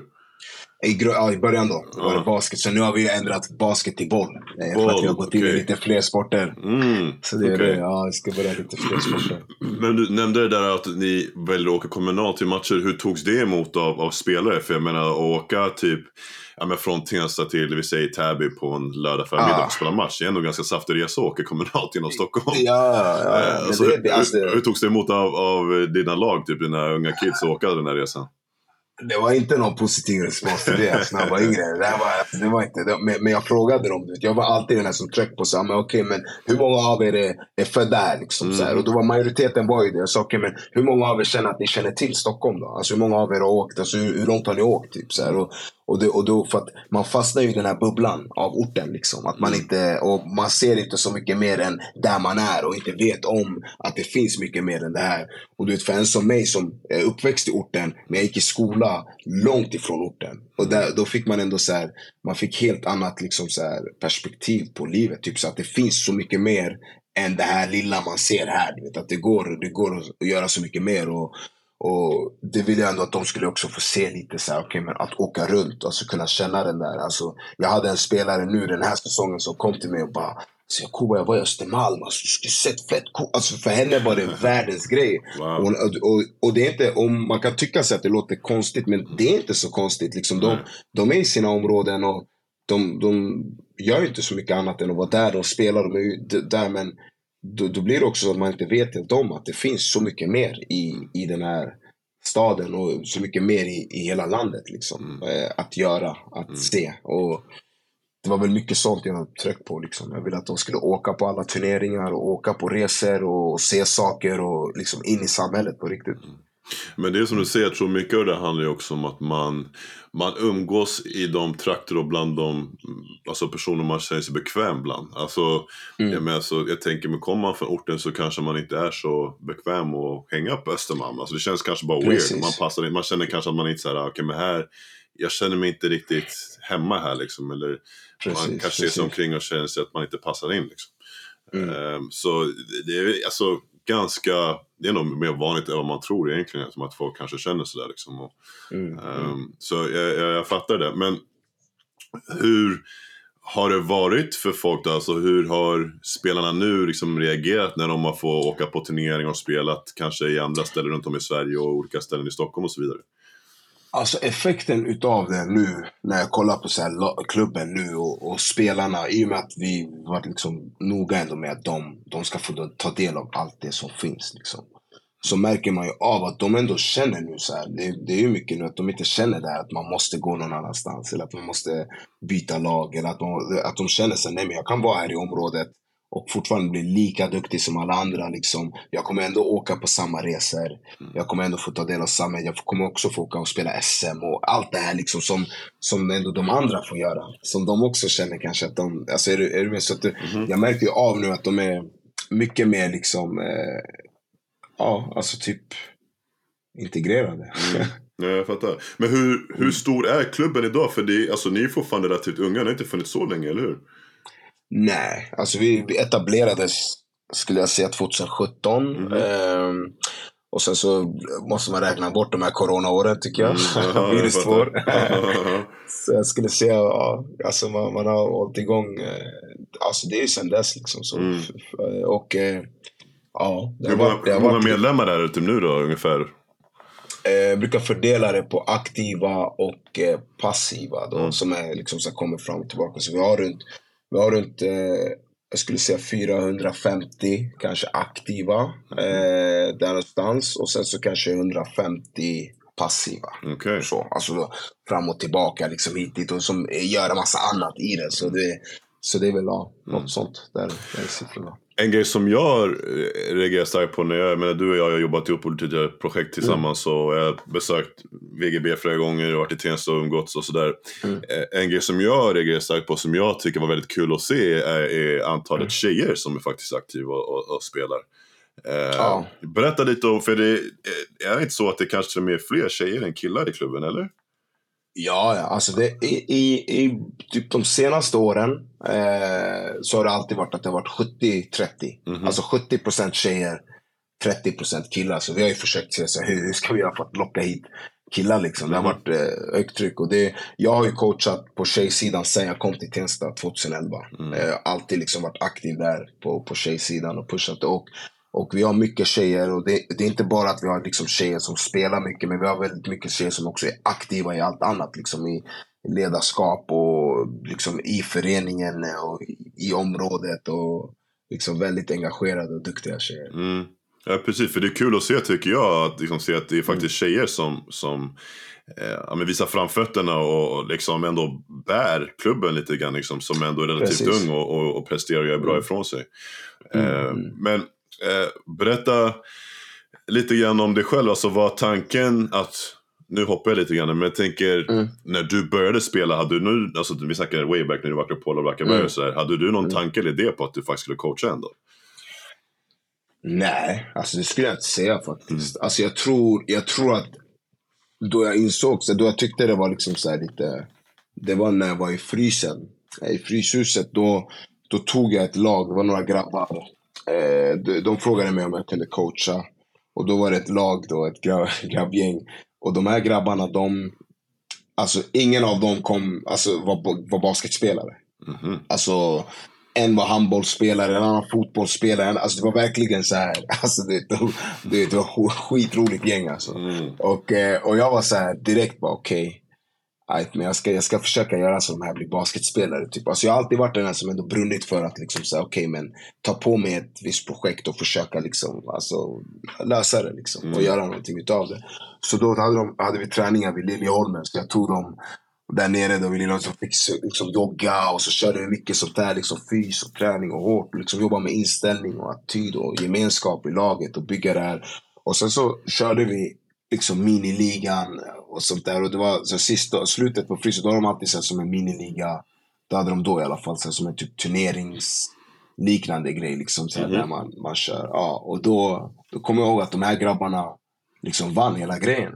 I, ja, i början då var det basket. Så nu har vi ändrat basket till boll. boll för att vi har gått okay. in i lite fler sporter. Mm, så det är okay. det. Ja, vi ska börja lite fler [CLEARS THROAT] sporter. Men du nämnde det där att ni väljer att åka kommunalt till matcher. Hur togs det emot av, av spelare? För jag menar att åka typ ja, men från Tensta till, vi säger Täby på en lördag förmiddag ah. och spela match. Det är ändå ganska saftig resa att åka kommunalt genom Stockholm. Ja, ja. Eh, alltså, det, alltså, hur, hur togs det emot av, av dina lag, typ dina unga kids, att åka den här resan? det var inte någon positiv respons till det [LAUGHS] när jag var yngre. Det var, det var inte, det, men, men jag frågade dem. Jag var alltid den som tryckte på så men okej, men hur många av er är, är födda här? Liksom, mm. så här, Och då var majoriteten var ju det. Jag sa okej, men hur många av er känner att ni känner till Stockholm då? Alltså hur många av er har åkt? Alltså, hur, hur långt har ni åkt? Typ, så här, och, och, det, och då, för att man fastnar ju i den här bubblan av orten. Liksom. Att man, mm. inte, och man ser inte så mycket mer än där man är och inte vet om att det finns mycket mer än det här. Och du vet, för en som mig som är uppväxt i orten, men jag gick i skola långt ifrån orten. Och där, då fick man ändå så här, man fick helt annat liksom så här, perspektiv på livet. Typ så att det finns så mycket mer än det här lilla man ser här. Du vet, att det går, det går att göra så mycket mer. Och, och det vill jag ändå att de skulle också få se lite så här, okay, men att åka runt, alltså kunna känna den där. Alltså, jag hade en spelare nu den här säsongen som kom till mig och bara så jag, Kuba, jag var i Östermalm, alltså, du skulle sett fett cool. Alltså för henne var det [LAUGHS] världens grej. Wow. Och, och, och, det är inte, om man kan tycka sig att det låter konstigt, men det är inte så konstigt. Liksom, de, de är i sina områden och de, de gör inte så mycket annat än att vara där. De spelar, de är där, men då, då blir det också så att man inte vet helt om att det finns så mycket mer i, i den här staden och så mycket mer i, i hela landet liksom, mm. eh, att göra, att mm. se. Och det var väl mycket sånt jag tryckte på. Liksom. Jag ville att de skulle åka på alla turneringar och åka på resor och se saker och liksom in i samhället på riktigt. Mm. Men det är som du säger, jag tror mycket av det handlar ju också om att man, man umgås i de trakter och bland de alltså personer man känner sig bekväm bland. Alltså, mm. jag, menar, så, jag tänker, men kommer man från orten så kanske man inte är så bekväm att hänga på Östermalm. Alltså, det känns kanske bara Precis. weird. Man, passar, man känner kanske att man inte såhär, okej okay, men här, jag känner mig inte riktigt hemma här liksom. Eller precis, man kanske ser sig omkring och känner sig att man inte passar in liksom. Mm. Um, så det är alltså ganska, det är nog mer vanligt än vad man tror egentligen, som att folk kanske känner sådär liksom. Och, mm, um, Så jag, jag, jag, fattar det. Men hur har det varit för folk då? Alltså hur har spelarna nu liksom reagerat när de har fått åka på turneringar och spelat kanske i andra ställen runt om i Sverige och olika ställen i Stockholm och så vidare? Alltså effekten utav det nu, när jag kollar på så här, klubben nu och, och, spelarna, i och med att vi varit liksom noga ändå med att de, de ska få ta del av allt det som finns. Liksom. Så märker man ju av att de ändå känner nu så här, det, det är ju mycket nu att de inte känner det här att man måste gå någon annanstans eller att man måste byta lag eller att, man, att de känner sig nej men jag kan vara här i området och fortfarande bli lika duktig som alla andra. Liksom. Jag kommer ändå åka på samma resor. Mm. Jag kommer ändå få ta del av samma. Jag kommer också få åka och spela SM och allt det här liksom som, som ändå de andra får göra. Som de också känner kanske att de... Alltså är du, är du med? Så att du, mm. Jag märker ju av nu att de är mycket mer liksom... Eh, ja, alltså typ integrerade. Mm. [LAUGHS] Ja, jag fattar. Men hur, hur mm. stor är klubben idag? För det, alltså, ni är fortfarande relativt unga, ni har inte funnits så länge, eller hur? Nej, alltså vi, vi etablerades, skulle jag säga, 2017. Mm. Ehm, och sen så måste man räkna bort de här coronaåren tycker jag. Mm, Minus två år. så jag skulle säga, ja, alltså man, man har hållit igång, eh, alltså det är ju sen dess liksom. Så. Mm. Och eh, ja. Hur många, varit, hur många medlemmar är det typ nu då ungefär? Jag brukar fördela det på aktiva och passiva då, mm. som är liksom så kommer fram och tillbaka. Så vi har runt vi har runt, eh, jag skulle säga 450 kanske aktiva eh, där någonstans. Och sen så kanske 150 passiva. Okay. Så, alltså då, fram och tillbaka liksom hit dit och som gör en massa annat i det. Så det, så det är väl ja, något mm. sånt. Där, där är siffrorna. En grej som jag reagerar starkt på när jag, menar, du och jag har jobbat ihop på tidigare projekt tillsammans mm. och jag har besökt VGB flera gånger, varit i Tensta och umgåtts och sådär. Mm. Eh, en grej som jag reagerar starkt på som jag tycker var väldigt kul att se är, är antalet mm. tjejer som är faktiskt aktiva och, och, och spelar. Eh, ja. Berätta lite om, för det är det inte så att det kanske är mer fler tjejer än killar i klubben, eller? Ja. Alltså det, i, i, i typ de senaste åren eh, så har det alltid varit att det har varit 70-30. Mm -hmm. Alltså 70% tjejer, 30% killar. Så vi har ju försökt se så hur, hur ska vi göra för att locka hit killar liksom. Det har mhm. varit eh, högt tryck. Och det, jag har ju coachat på tjejsidan sen jag kom till Tensta 2011. Mm. Eh, alltid liksom varit aktiv där på, på tjejsidan och pushat. Och och vi har mycket tjejer och det, det, är inte bara att vi har liksom tjejer som spelar mycket, men vi har väldigt mycket tjejer som också är aktiva i allt annat. Liksom i ledarskap och liksom i föreningen och i området. Och liksom väldigt engagerade och duktiga tjejer. Mm. Ja precis, för det är kul att se tycker jag. Att liksom se att det är faktiskt mm. tjejer som, som eh, men visar framfötterna och liksom ändå bär klubben lite grann. Liksom, som ändå är relativt precis. ung och, och, och presterar och gör bra mm. ifrån sig. Mm. Eh, men Eh, berätta lite grann om dig själv. Alltså var tanken att, nu hoppar jag lite grann, men jag tänker mm. när du började spela, hade du nu, alltså vi snackar way back när du var akropol och Blackaberg mm. och sådär. Hade du någon mm. tanke eller idé på att du faktiskt skulle coacha ändå? Nej, alltså det skulle jag inte säga faktiskt. Mm. Alltså jag tror, jag tror att då jag insåg, så då jag tyckte det var liksom så lite, det var när jag var i frysen. I Fryshuset, då, då tog jag ett lag, det var några grabbar Eh, de, de frågade mig om jag kunde coacha. Och då var det ett lag, då, ett grabb, [LAUGHS] grabbgäng. Och de här grabbarna, de... Alltså ingen av dem kom, alltså, var, var basketspelare. Mm -hmm. Alltså, en var handbollsspelare, en annan fotbollsspelare. Alltså det var verkligen så här. [LAUGHS] Alltså det, det, det var skitroligt gäng alltså. Mm. Och, eh, och jag var så här direkt bara okej. Okay men jag ska, jag ska försöka göra så att de här blir basketspelare. Typ. Alltså jag har alltid varit den som ändå brunnit för att liksom säga okej, okay, men ta på mig ett visst projekt och försöka liksom, alltså, lösa det liksom, mm. och göra någonting utav det. Så då hade, de, hade vi träningar vid Liljeholmen, så jag tog dem där nere då Liljeholmen, så fick liksom jogga och så körde vi mycket sånt där, liksom fys och träning och hårt. Liksom jobba med inställning och attityd och gemenskap i laget och bygga det här. Och sen så körde vi liksom miniligan och sånt där. Och det var så sista, slutet på frysen, då har de alltid sett som en miniliga. Det hade de då i alla fall, så som en typ turneringsliknande grej liksom. Så mm -hmm. där man, man kör. Ja, och då, då kommer jag ihåg att de här grabbarna liksom vann hela grejen.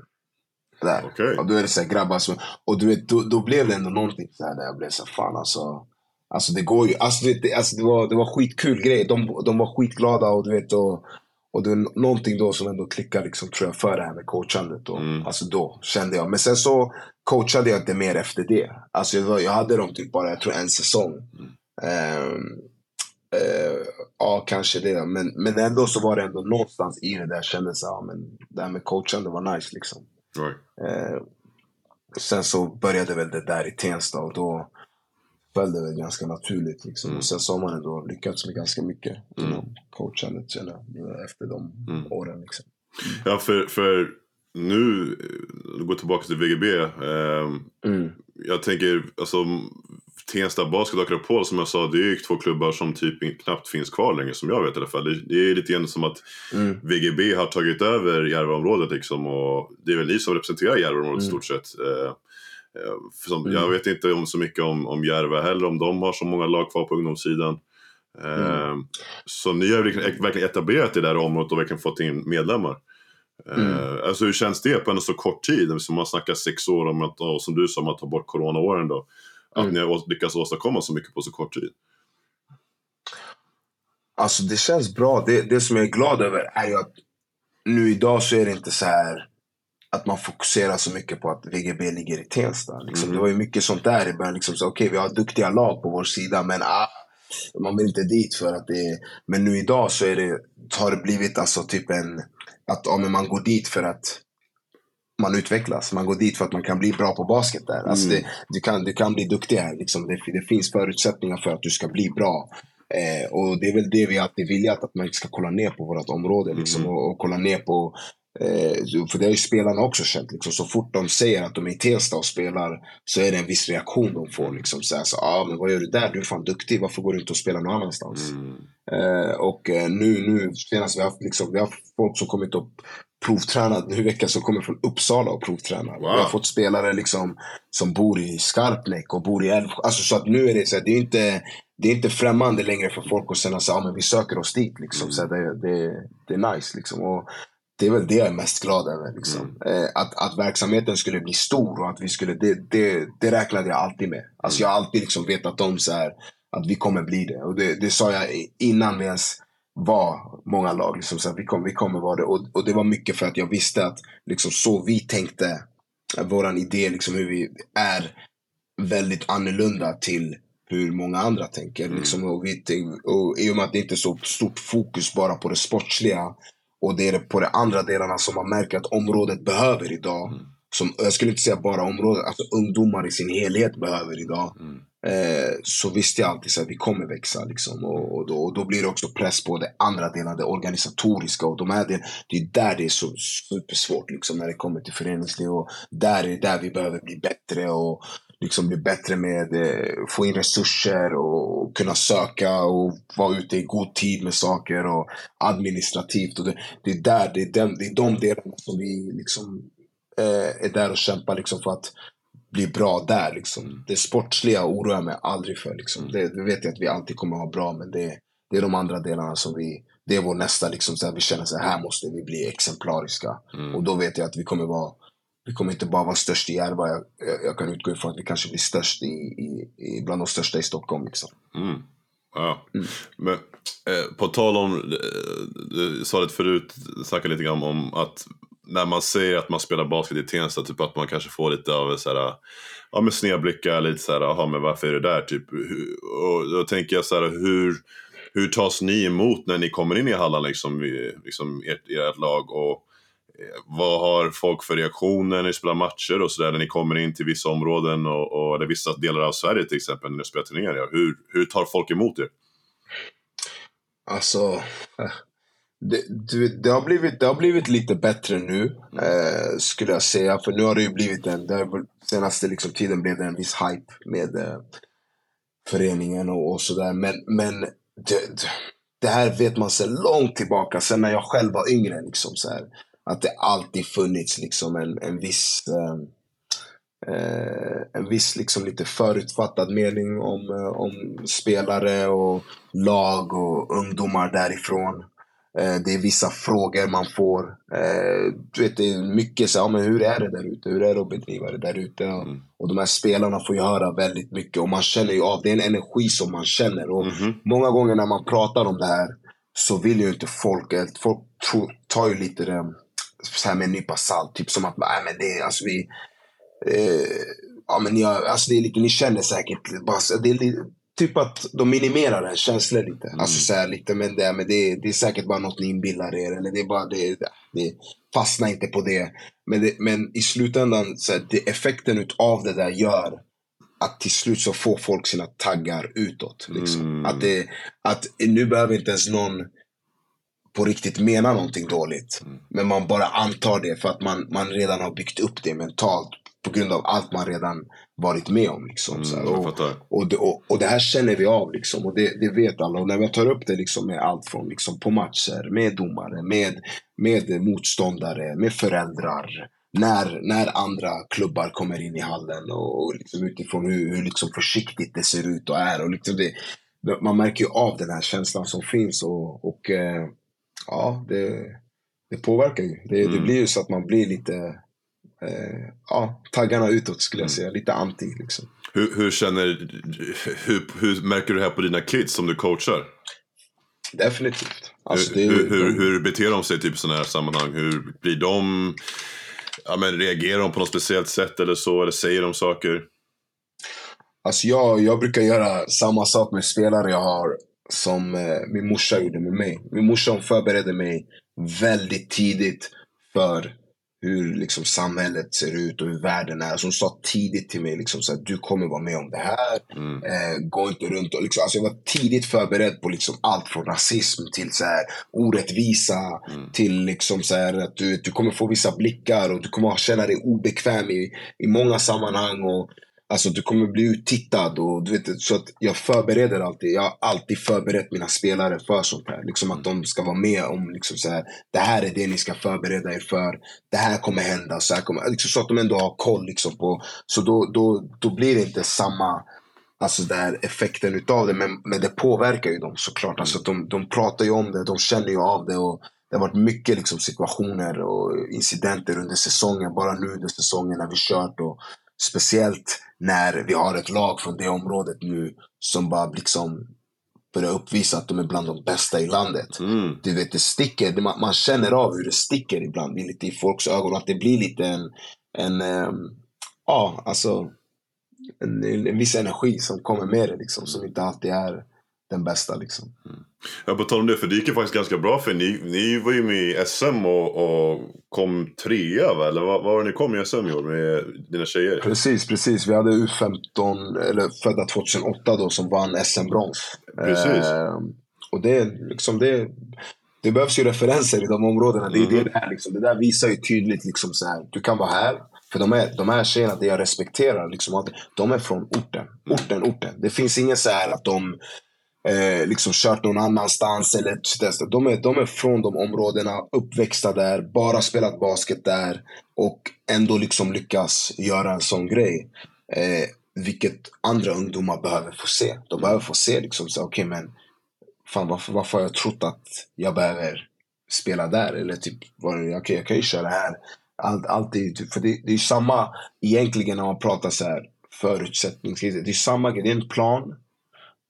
Där. Okay. Och då är det så här, grabbar som, och du vet, då, då blev det ändå någonting så här, där jag blev så här, fan alltså. Alltså det går ju, alltså, det, alltså, det, var, det var skitkul grej. De, de var skitglada och du vet, och, och det är någonting då som ändå klickar liksom, tror jag, för det här med coachandet. Och, mm. Alltså då kände jag. Men sen så coachade jag inte mer efter det. Alltså jag, jag hade dem typ bara, jag tror en säsong. Mm. Uh, uh, ja, kanske det. Men, men ändå så var det ändå någonstans i det där kändes ja, men det här med coachande var nice liksom. Right. Uh, sen så började väl det där i Tensta och då föll det ganska naturligt. Liksom. Mm. Och sen så har man ändå lyckats med ganska mycket mm. inom coachandet efter de mm. åren. Liksom. Mm. Ja, för, för nu, gå tillbaka till VGB. Eh, mm. Jag tänker, alltså, Tensta Basket och Akropol som jag sa, det är ju två klubbar som typ knappt finns kvar längre som jag vet i alla fall. Det, det är lite grann som att mm. VGB har tagit över Järvaområdet liksom och det är väl ni som representerar Järvaområdet i mm. stort sett. Eh, eh, som, mm. Jag vet inte om, så mycket om, om Järva heller, om de har så många lag kvar på ungdomssidan. Eh, mm. Så ni har verkligen, verkligen etablerat det där området och verkligen fått in medlemmar. Mm. Uh, alltså hur känns det på en så kort tid? Som man snackar sex år om att, och som du sa, om att ta bort coronaåren då. Att mm. ni har lyckats åstadkomma så mycket på så kort tid. Alltså det känns bra. Det, det som jag är glad över är ju att nu idag så är det inte så här att man fokuserar så mycket på att VGB ligger i Tensta. Liksom. Mm. Det var ju mycket sånt där i början. Liksom, Okej, okay, vi har duktiga lag på vår sida, men ah, man vill inte dit för att det är... Men nu idag så är det, har det blivit alltså typ en att ja, men man går dit för att man utvecklas. Man går dit för att man kan bli bra på basket där. Alltså mm. det, du, kan, du kan bli duktig här. Liksom. Det, det finns förutsättningar för att du ska bli bra. Eh, och det är väl det vi alltid vill, att man ska kolla ner på vårt område. Liksom, mm. och, och, kolla ner på Eh, för det har ju spelarna också känt. Liksom, så fort de säger att de är i Tensta och spelar så är det en viss reaktion de får. Liksom, så här, så, ah, men vad gör du där? Du är fan duktig. Varför går du inte och spelar någon annanstans? Mm. Eh, och eh, nu, nu senast vi har haft, liksom, vi har haft folk som kommit och provtränat nu i veckan som kommer från Uppsala och provtränar. Wow. Vi har fått spelare liksom, som bor i Skarpnäck och bor i Älvsjö. Alltså, så att nu är det så här, det är inte det är inte främmande längre för folk att säga att ah, vi söker oss dit. Liksom. Mm. Så det, det, det är nice. Liksom. Och det är väl det jag är mest glad över. Liksom. Mm. Eh, att, att verksamheten skulle bli stor och att vi skulle, det, det, det räknade jag alltid med. Alltså jag har alltid liksom vetat om så här, att vi kommer bli det. Och det, det sa jag innan vi ens var många lag. Liksom, så här, vi, kom, vi kommer vara det. Och, och det var mycket för att jag visste att liksom, så vi tänkte, våran idé, liksom, hur vi är väldigt annorlunda till hur många andra tänker. Mm. Liksom, och, vi, och I och med att det inte är så stort fokus bara på det sportsliga och det är på de andra delarna som man märker att området behöver idag. Mm. Som, jag skulle inte säga bara området, alltså ungdomar i sin helhet behöver idag. Mm. Eh, så visste jag alltid att vi kommer växa. Liksom. Och, och, då, och, då, blir det också press på de andra delarna, det organisatoriska. Och de här del, det är där det är så supersvårt liksom, när det kommer till föreningsliv. Och där är där vi behöver bli bättre. Och, liksom bli bättre med eh, få in resurser och kunna söka och vara ute i god tid med saker och administrativt. Och det, det är där, det är, den, det är de delarna som vi liksom eh, är där och kämpar liksom för att bli bra där. Liksom. Det sportsliga oroar jag mig aldrig för. Liksom. Det, det vet jag att vi alltid kommer ha bra, men det, det är de andra delarna som vi det är vår nästa, liksom, så här, vi känner att här måste vi bli exemplariska. Mm. Och då vet jag att vi kommer vara vi kommer inte bara vara störst i Järva. Jag, jag, kan utgå ifrån att vi kanske blir störst i, i, i bland de största i Stockholm. Liksom. Mm. Ja. Mm. Men eh, på tal om, eh, du sa det förut, snackade lite grann om att när man säger att man spelar basket i Tensta, typ att man kanske får lite av så här, ja men snedblickar, lite så här, jaha men varför är du där typ? Och då tänker jag så här, hur, hur tas ni emot när ni kommer in i hallen liksom, liksom ert, ert lag och vad har folk för reaktioner när ni spelar matcher och sådär när ni kommer in till vissa områden och, och eller vissa delar av Sverige till exempel när ni spelar turneringar? Hur, hur tar folk emot er? Alltså, det, det, har blivit, det har blivit lite bättre nu, eh, skulle jag säga. För nu har det ju blivit en, det har, senaste liksom, tiden blev det en viss hype med eh, föreningen och, och sådär. Men, men det, det, här vet man sedan långt tillbaka, sen när jag själv var yngre. Liksom, så här att det alltid funnits liksom en, en viss eh, eh, en viss liksom lite förutfattad mening om, eh, om spelare och lag och ungdomar därifrån. Eh, det är vissa frågor man får. Du vet, det är mycket så ja, men hur är det där ute? Hur är det att bedriva det där ute? Mm. Och de här spelarna får ju höra väldigt mycket och man känner ju av, det är en energi som man känner. Och mm -hmm. Många gånger när man pratar om det här så vill ju inte folk, folk tar ju lite det så här med en nypa salt. Typ som att, nej men det, alltså vi... Eh, ja men ni har, alltså det är lite, ni känner säkert, bara, det är typ att de minimerar en känsla lite. Mm. Alltså så här, lite, men, det, men det, det är säkert bara något ni inbillar er. Eller det är bara, det, det, fastna inte på det. Men, det, men i slutändan, så här, det, effekten av det där gör att till slut så får folk sina taggar utåt. Liksom. Mm. Att, det, att nu behöver inte ens någon på riktigt menar någonting dåligt. Mm. Men man bara antar det för att man, man redan har byggt upp det mentalt på grund av allt man redan varit med om. Liksom, mm, så och, och, det, och, och, det här känner vi av liksom, och det, det vet alla. Och när vi tar upp det liksom, med allt från liksom, på matcher, med domare, med, med motståndare, med föräldrar. När, när andra klubbar kommer in i hallen och, och liksom utifrån hur, hur liksom försiktigt det ser ut och är. Och liksom det, man märker ju av den här känslan som finns. Och, och eh, ja, det, det påverkar ju. Det, mm. det blir ju så att man blir lite eh, ja, taggarna utåt skulle jag mm. säga. Lite anti liksom. Hur, hur känner, hur, hur märker du det här på dina kids som du coachar? Definitivt. Alltså, hur, hur, hur, hur beter de sig typ i sådana här sammanhang? Hur blir de, ja men reagerar de på något speciellt sätt eller så? Eller säger de saker? Alltså jag, jag brukar göra samma sak med spelare jag har som eh, min morsa gjorde med mig. Min morsa förberedde mig väldigt tidigt för hur liksom samhället ser ut och hur världen är. Så hon sa tidigt till mig liksom, så att du kommer vara med om det här. Mm. Eh, gå inte runt och liksom, alltså jag var tidigt förberedd på liksom allt från rasism till så här, orättvisa. Mm. Till liksom så här, att du, du kommer få vissa blickar och du kommer känna dig obekväm i, i många sammanhang. Och Alltså du kommer bli uttittad och du vet, så att jag förbereder alltid. Jag har alltid förberett mina spelare för sånt här. Liksom att de ska vara med om liksom så här, det här är det ni ska förbereda er för. Det här kommer hända. Så, här kommer, liksom, så att de ändå har koll liksom på. Så då, då, då blir det inte samma alltså där effekten utav det. Men, men det påverkar ju dem såklart. Alltså de, de pratar ju om det, de känner ju av det. Och, det har varit mycket liksom, situationer och incidenter under säsongen. Bara nu under säsongen när vi kört. Och, Speciellt när vi har ett lag från det området nu som bara liksom börjar uppvisa att de är bland de bästa i landet. Mm. Du vet, det sticker. Man, man, känner av hur det sticker ibland lite i folks ögon. Att det blir lite en, en um, ja, alltså en, en viss energi som kommer med det liksom. Som inte alltid är den bästa liksom. Mm. Ja, på tal om det, för det gick ju faktiskt ganska bra för ni, ni var ju med i SM och, och kom trea va? Eller vad var det ni kom i SM i år med dina tjejer? Precis, precis. Vi hade U15, eller födda 2008 då, som vann SM-brons. Precis. Eh, och det, liksom, det, det behövs ju referenser i de områdena. Det, är mm. det, där, liksom. det där visar ju tydligt liksom så här. du kan vara här. För de, är, de här tjejerna, det jag respekterar, liksom, att de är från orten. Orten, orten. Det finns inget så här att de eh, liksom kört någon annanstans. Eller de, är, de är från de områdena, uppväxta där, bara spelat basket där och ändå liksom lyckas göra en sån grej. Eh, vilket andra ungdomar behöver få se. De behöver få se liksom, så okej okay, men fan varför, varför har jag trott att jag behöver spela där? Eller typ, okej okay, jag kan ju köra här. Allt, alltid, typ, för det, det är samma egentligen när man pratar så här förutsättningsvis. Det är samma grej, det är en plan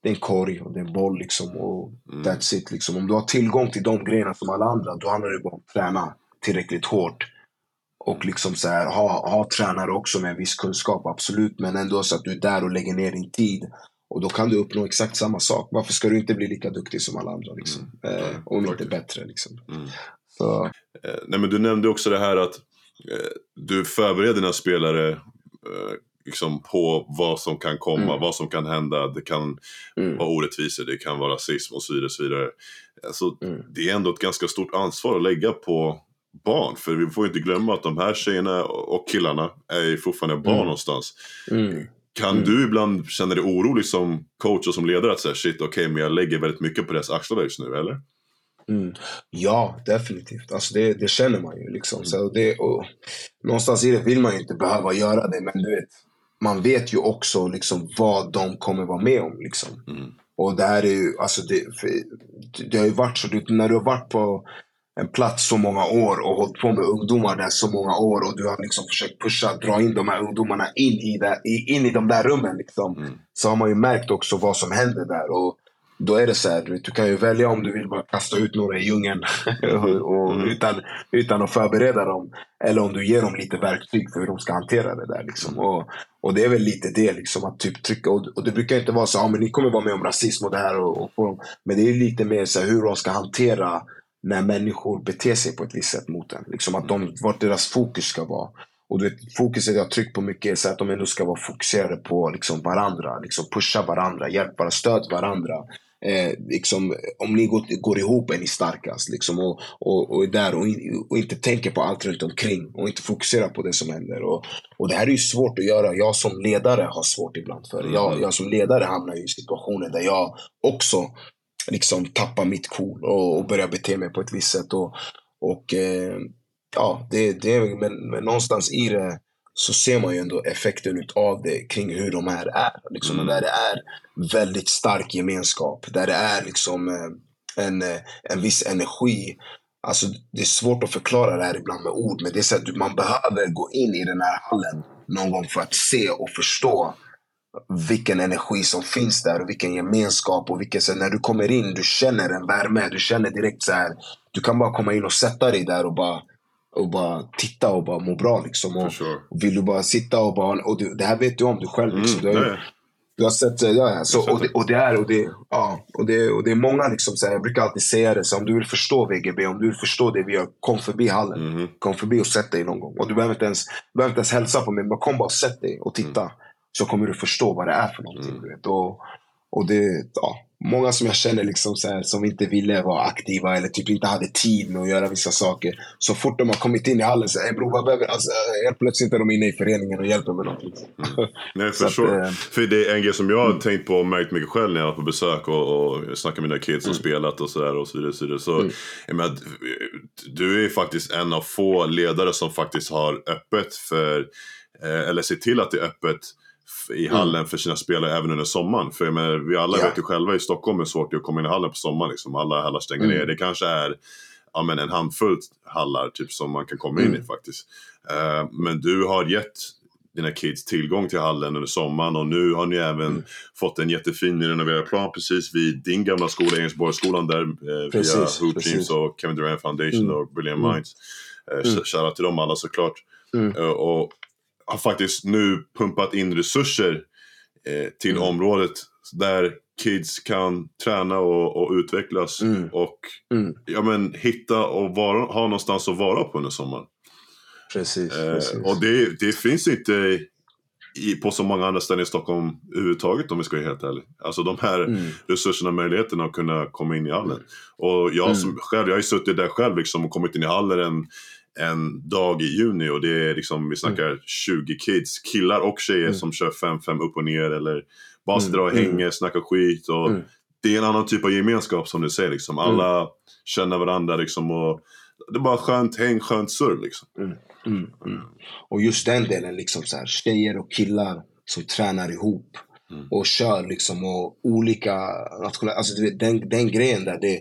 det är en korg och det är en boll liksom. Och mm. that's it liksom. Om du har tillgång till de grejerna som alla andra, då handlar det bara om att träna tillräckligt hårt. Och liksom så här, ha, ha tränare också med en viss kunskap, absolut. Men ändå så att du är där och lägger ner din tid. Och då kan du uppnå exakt samma sak. Varför ska du inte bli lika duktig som alla andra? Liksom? Mm. Eh, om inte bättre. Liksom. Mm. Så. Eh, nej, men du nämnde också det här att eh, du förbereder dina spelare eh, liksom på vad som kan komma, mm. vad som kan hända. Det kan mm. vara orättvisor, det kan vara rasism och så vidare. Så vidare. Alltså, mm. Det är ändå ett ganska stort ansvar att lägga på barn. För vi får inte glömma att de här tjejerna och killarna är fortfarande barn mm. någonstans. Mm. Kan mm. du ibland känna dig orolig som coach och som ledare att säga shit okej okay, men jag lägger väldigt mycket på deras axlar just nu eller? Mm. Ja, definitivt. Alltså det, det känner man ju. Liksom. Mm. Så det, och, någonstans i det vill man ju inte behöva göra det, men du vet, man vet ju också liksom vad de kommer vara med om. Liksom. Mm. Och det här är ju, alltså det, det har ju varit så, när du har varit på en plats så många år och hållit på med ungdomar där så många år och du har liksom försökt pusha, dra in de här ungdomarna in i, det, in i de där rummen. Liksom. Mm. Så har man ju märkt också vad som händer där. Och då är det så här, du, vet, du kan ju välja om du vill bara kasta ut några i djungeln [LAUGHS] och, och mm. utan, utan att förbereda dem. Eller om du ger dem lite verktyg för hur de ska hantera det där. Liksom. Och, och det är väl lite det, liksom, att typ trycka. Och, och det brukar inte vara så att ah, ni kommer vara med om rasism och det här. Och, och, men det är lite mer så här, hur de ska hantera när människor beter sig på ett visst sätt mot en. Liksom att de, vart deras fokus ska vara. Och du vet, fokuset jag tryckt på mycket är så att de ändå ska vara fokuserade på liksom varandra. Liksom pusha varandra, hjälpa, stöd varandra. Eh, liksom, om ni går, går ihop är ni starkast. Liksom, och, och, och är där och, och, inte tänker på allt runt omkring och inte fokuserar på det som händer. Och, och det här är ju svårt att göra. Jag som ledare har svårt ibland för det. Jag, mm. jag som ledare hamnar i situationer där jag också liksom tappar mitt cool och, och börjar bete mig på ett visst sätt. Och, och eh, ja, det, det, men, men någonstans i det så ser man ju ändå effekten av det kring hur de här är. Liksom, mm. Där det är väldigt stark gemenskap, där det är liksom eh, en, eh, en viss energi. Alltså, det är svårt att förklara det här ibland med ord, men det är så att man behöver gå in i den här hallen någon gång för att se och förstå vilken energi som finns där och vilken gemenskap. och vilken, så När du kommer in, du känner en värme. Du känner direkt så här, du kan bara komma in och sätta dig där och bara och bara titta och bara må bra. Liksom. Och, sure. och vill du bara sitta och bara... Och du, det här vet du om du själv. Liksom. Mm, du, har, du har sett... Ja, ja. Så, och, det, och det är... Och det, ja, och det, och det är många liksom, så här, Jag brukar alltid säga det. Så om du vill förstå VGB, om du vill förstå det vi gör, kom förbi hallen. Mm. Kom förbi och sätt dig någon gång. Och du behöver inte ens, behöver inte ens hälsa på mig. Men kom bara och sätt dig och titta. Mm. Så kommer du förstå vad det är för någonting. Mm. Du vet. Och, och det, ja, många som jag känner liksom så här, som inte ville vara aktiva eller typ inte hade tid med att göra vissa saker. Så fort de har kommit in i hallen så bror vad behöver alltså, Helt plötsligt är de inne i föreningen och hjälper med någonting. Mm. Nej, [LAUGHS] för, så att, äh, för det är en grej som jag har mm. tänkt på och märkt mycket själv när jag var på besök och, och snackat med mina kids mm. och spelat och sådär och så vidare. Så, vidare. så mm. menar, du är faktiskt en av få ledare som faktiskt har öppet för, eh, eller ser till att det är öppet i mm. hallen mm. för sina spelare även under sommaren. För menar, vi alla ja. vet ju själva i Stockholm hur svårt det är att komma in i hallen på sommaren. Liksom. Alla hallar stänger mm. ner. Det kanske är ja, men en handfull hallar typ, som man kan komma in mm. i faktiskt. Uh, men du har gett dina kids tillgång till hallen under sommaren och nu har ni även mm. fått en jättefin renoverad plan precis vid din gamla skola, Engelsborgsskolan där eh, precis, via Hoop Teams och Kevin Durant Foundation mm. och Brilliant mm. Minds. Eh, mm. Shoutout till dem alla såklart. Mm. Uh, och har faktiskt nu pumpat in resurser eh, till mm. området där kids kan träna och, och utvecklas mm. och mm. Ja, men, hitta och vara, ha någonstans att vara på under sommaren. Precis, eh, precis. Och det, det finns inte i, på så många andra ställen i Stockholm överhuvudtaget om vi ska vara helt ärliga. Alltså de här mm. resurserna och möjligheterna att kunna komma in i hallen. Mm. Och jag mm. som själv, jag har ju suttit där själv liksom och kommit in i hallen en, dag i juni och det är liksom, vi snackar mm. 20 kids, killar och tjejer mm. som kör 5-5 upp och ner eller bara sitter och mm. hänger, mm. snackar skit och mm. det är en annan typ av gemenskap som du säger liksom. Mm. Alla känner varandra liksom och det är bara skönt häng, skönt surr liksom. Mm. Och just den delen liksom så här, tjejer och killar som tränar ihop och kör liksom och olika nationella, alltså den, den grejen där det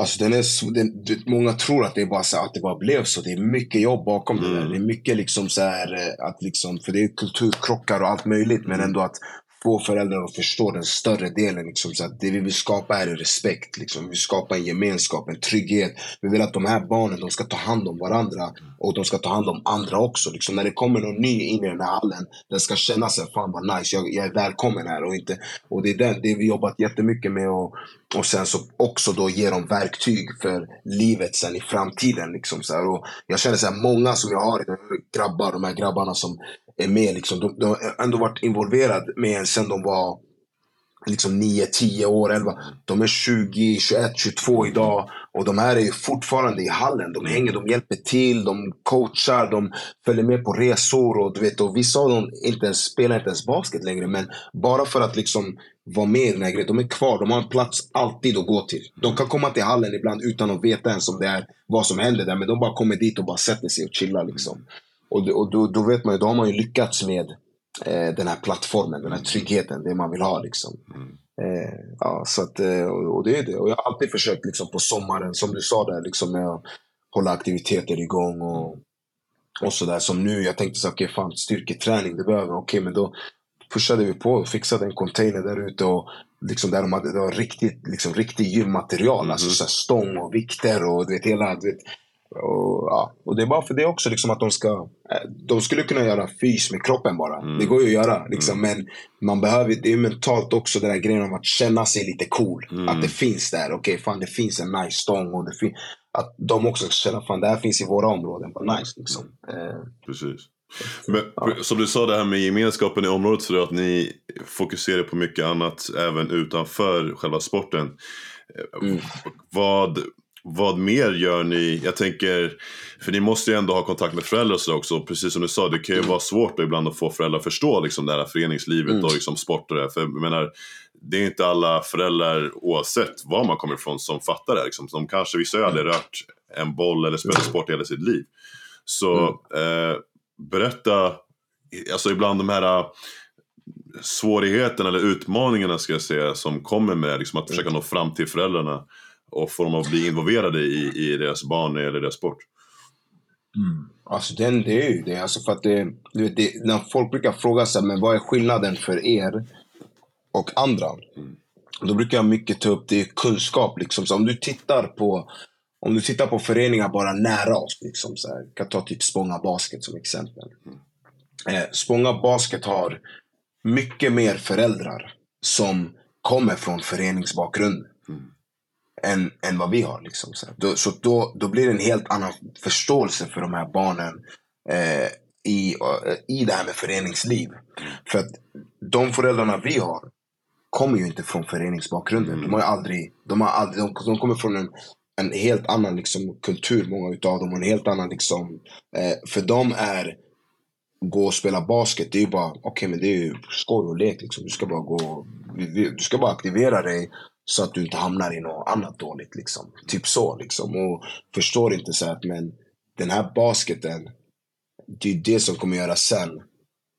Alltså den är, den, många tror att det, bara så, att det bara blev så. Det är mycket jobb bakom mm. det där. Det är mycket liksom så här, eh, att liksom, för det är kulturkrockar och allt möjligt. Men ändå att få föräldrar att förstå den större delen. Liksom, så att det vi vill skapa är respekt. Liksom. Vi vill skapa en gemenskap, en trygghet. Vi vill att de här barnen de ska ta hand om varandra och de ska ta hand om andra också. Liksom. När det kommer någon ny in i den här hallen, den ska känna sig fan vad nice, jag, jag är välkommen här. Och, inte, och det är det, det vi jobbat jättemycket med. Och, och sen så också då ge dem verktyg för livet sen i framtiden. Liksom, så här. Och jag känner så här, många som jag har, grabbar, de här grabbarna som är med. Liksom. De, de har ändå varit involverade med en sen de var liksom 9, 10 år, 11. De är 20, 21, 22 idag. Och de här är fortfarande i hallen. De hänger, de hjälper till, de coachar, de följer med på resor. Och, du vet, och vissa av dem inte ens, spelar inte ens basket längre. Men bara för att liksom vara med i den här grejen. De är kvar, de har en plats alltid att gå till. De kan komma till hallen ibland utan att veta ens om det är vad som händer där. Men de bara kommer dit och bara sätter sig och chillar. Liksom. Och, och då, då, vet man ju, då har man ju lyckats med eh, den här plattformen, den här tryggheten, det man vill ha. Liksom. Mm. Eh, ja, så att, eh, och, det är det. Och jag har alltid försökt liksom, på sommaren, som du sa där, liksom, med att hålla aktiviteter igång. Och, och sådär. Som nu, jag tänkte så okej okay, fan styrketräning, det behöver Okej, okay, men då pushade vi på och fixade en container där ute. Och liksom där de hade, det var riktigt, liksom, riktigt gymmaterial. Mm. Alltså så stång och vikter och du vet, hela, du vet, och, ja. och det är bara för det också, liksom att de ska... Eh, de skulle kunna göra fys med kroppen bara. Mm. Det går ju att göra. Liksom. Mm. Men man behöver, det är mentalt också den där grejen om att känna sig lite cool. Mm. Att det finns där. Okej, okay, fan det finns en nice stång. att de också ska känna, fan det här finns i våra områden. Bara nice liksom. Mm. Eh. Precis. Men ja. som du sa det här med gemenskapen i området så att ni fokuserar på mycket annat även utanför själva sporten. Mm. Vad, vad mer gör ni? Jag tänker, för ni måste ju ändå ha kontakt med föräldrar och så också. Precis som du sa, det kan ju mm. vara svårt ibland att få föräldrar att förstå liksom, det här föreningslivet mm. och liksom, sport och det. För jag menar, det är inte alla föräldrar, oavsett var man kommer ifrån, som fattar det. Liksom. De kanske, vissa har aldrig rört en boll eller spelat sport i hela sitt liv. Så mm. eh, berätta, alltså ibland de här äh, svårigheterna eller utmaningarna ska jag säga som kommer med liksom att försöka nå fram till föräldrarna och få dem att bli involverade i, i deras barn eller deras sport. Mm. Alltså den, det är ju det. Alltså för att det, det, när folk brukar fråga sig, men vad är skillnaden för er och andra? Mm. Då brukar jag mycket ta upp det kunskap. Liksom. Så om du tittar på om du tittar på föreningar bara nära oss, liksom så här, kan ta typ Spånga Basket som exempel. Eh, Spånga Basket har mycket mer föräldrar som kommer från föreningsbakgrund mm. Än, än vad vi har. Liksom, så då, så då, då blir det en helt annan förståelse för de här barnen eh, i, uh, i det här med föreningsliv. Mm. För att de föräldrarna vi har kommer ju inte från föreningsbakgrunden. Mm. De har aldrig, de, har aldrig de, de kommer från en en helt annan liksom, kultur, många utav dem. Och en helt annan liksom, eh, för dem är gå och spela basket, det är ju bara, okej okay, men det är ju skoj och lek liksom. Du ska bara gå, du ska bara aktivera dig så att du inte hamnar i något annat dåligt liksom. Typ så liksom. Och förstår inte så att men den här basketen, det är det som kommer göra sen